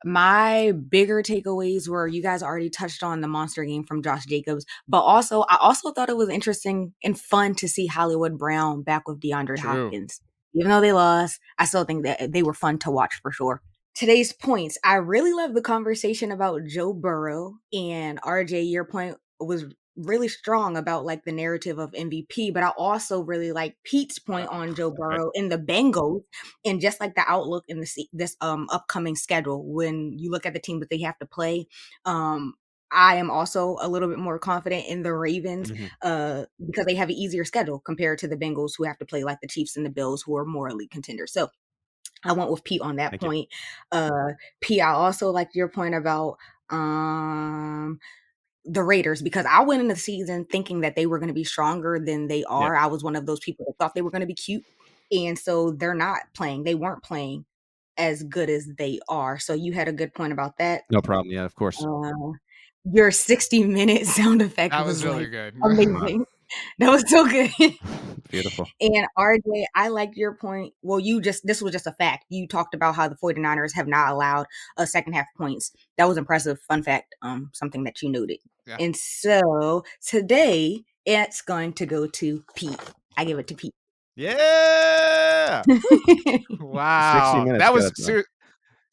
my bigger takeaways were you guys already touched on the monster game from Josh Jacobs, but also I also thought it was interesting and fun to see Hollywood Brown back with DeAndre True. Hopkins. Even though they lost, I still think that they were fun to watch for sure. Today's points. I really love the conversation about Joe Burrow and RJ. Your point was really strong about like the narrative of MVP, but I also really like Pete's point on Joe Burrow in the Bengals and just like the outlook in the this um upcoming schedule. When you look at the team that they have to play, um, I am also a little bit more confident in the Ravens Mhm. uh because they have an easier schedule compared to the Bengals who have to play like the Chiefs and the Bills who are more elite contenders. So I went with Pete on that Thank point. Uh Pete, I also like your point about um the Raiders because I went into the season thinking that they were going to be stronger than they are. I was one of those people that thought they were going to be cute. And so they're not playing. They weren't playing as good as they are. So you had a good point about that. No problem. Yeah, of course. Uh, your 60 minute sound effect That was, was really like, good. amazing. that was so good. Beautiful. And RJ, I liked your point. Well, you just, this was just a fact. You talked about how the 49ers have not allowed a second half points. That was impressive. Fun fact, um, something that you noted. Yeah. And so today it's going to go to Pete. I give it to Pete. Yeah. Wow, that was good, ser-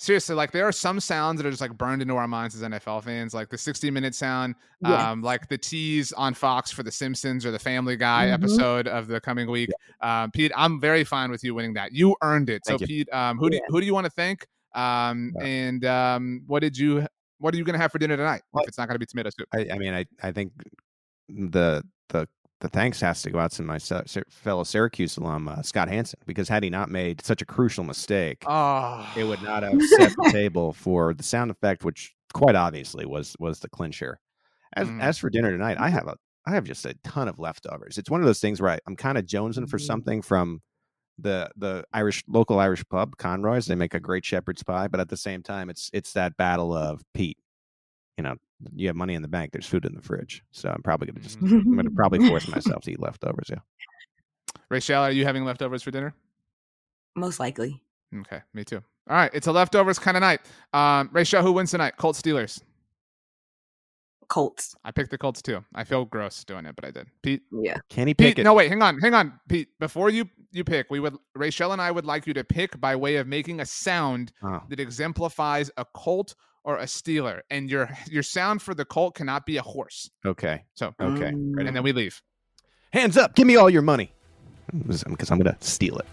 seriously like there are some sounds that are just like burned into our minds as NFL fans, like the 60 minute sound, Yes. um, like the tease on Fox for the Simpsons or the Family Guy Mhm. episode of the coming week. Um, Pete, I'm very fine with you winning that. You earned it. Thank so, you. Pete, um, who do you, who do you want to thank? Um, Yeah. and um, what did you? What are you going to have for dinner tonight? Well, if it's not going to be tomato soup. I, I mean, I, I think the the the thanks has to go out to my fellow Syracuse alum uh, Scott Hanson because had he not made such a crucial mistake, Oh, it would not have set the table for the sound effect, which quite obviously was was the clincher. As Mm. as for dinner tonight, I have a I have just a ton of leftovers. It's one of those things where I, I'm kind of jonesing for Mhm. something from the the Irish local Irish pub Conroy's. They make a great shepherd's pie, but at the same time, it's it's that battle of Pete. You know, you have money in the bank. There's food in the fridge, so I'm probably gonna just Mhm. I'm gonna probably force myself to eat leftovers. Yeah. Rachel, are you having leftovers for dinner? Most likely. Okay, me too. All right, it's a leftovers kind of night. Um, Rachel, who wins tonight? Colts Steelers. Colts. I picked the Colts too. I feel gross doing it, but I did. Pete, Yeah. Can he pick Pete, it? no wait, hang on, hang on, Pete. Before you you pick, we would Rachel and I would like you to pick by way of making a sound Oh. that exemplifies a Colt or a Steeler, and your your sound for the Colt cannot be a horse. Okay. So, Okay. Mm. and then we leave. Hands up! Give me all your money, because I'm gonna steal it.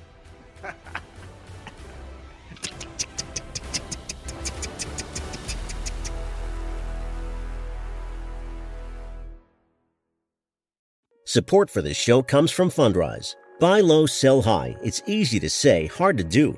Support for this show comes from Fundrise. Buy low, sell high. It's easy to say, hard to do.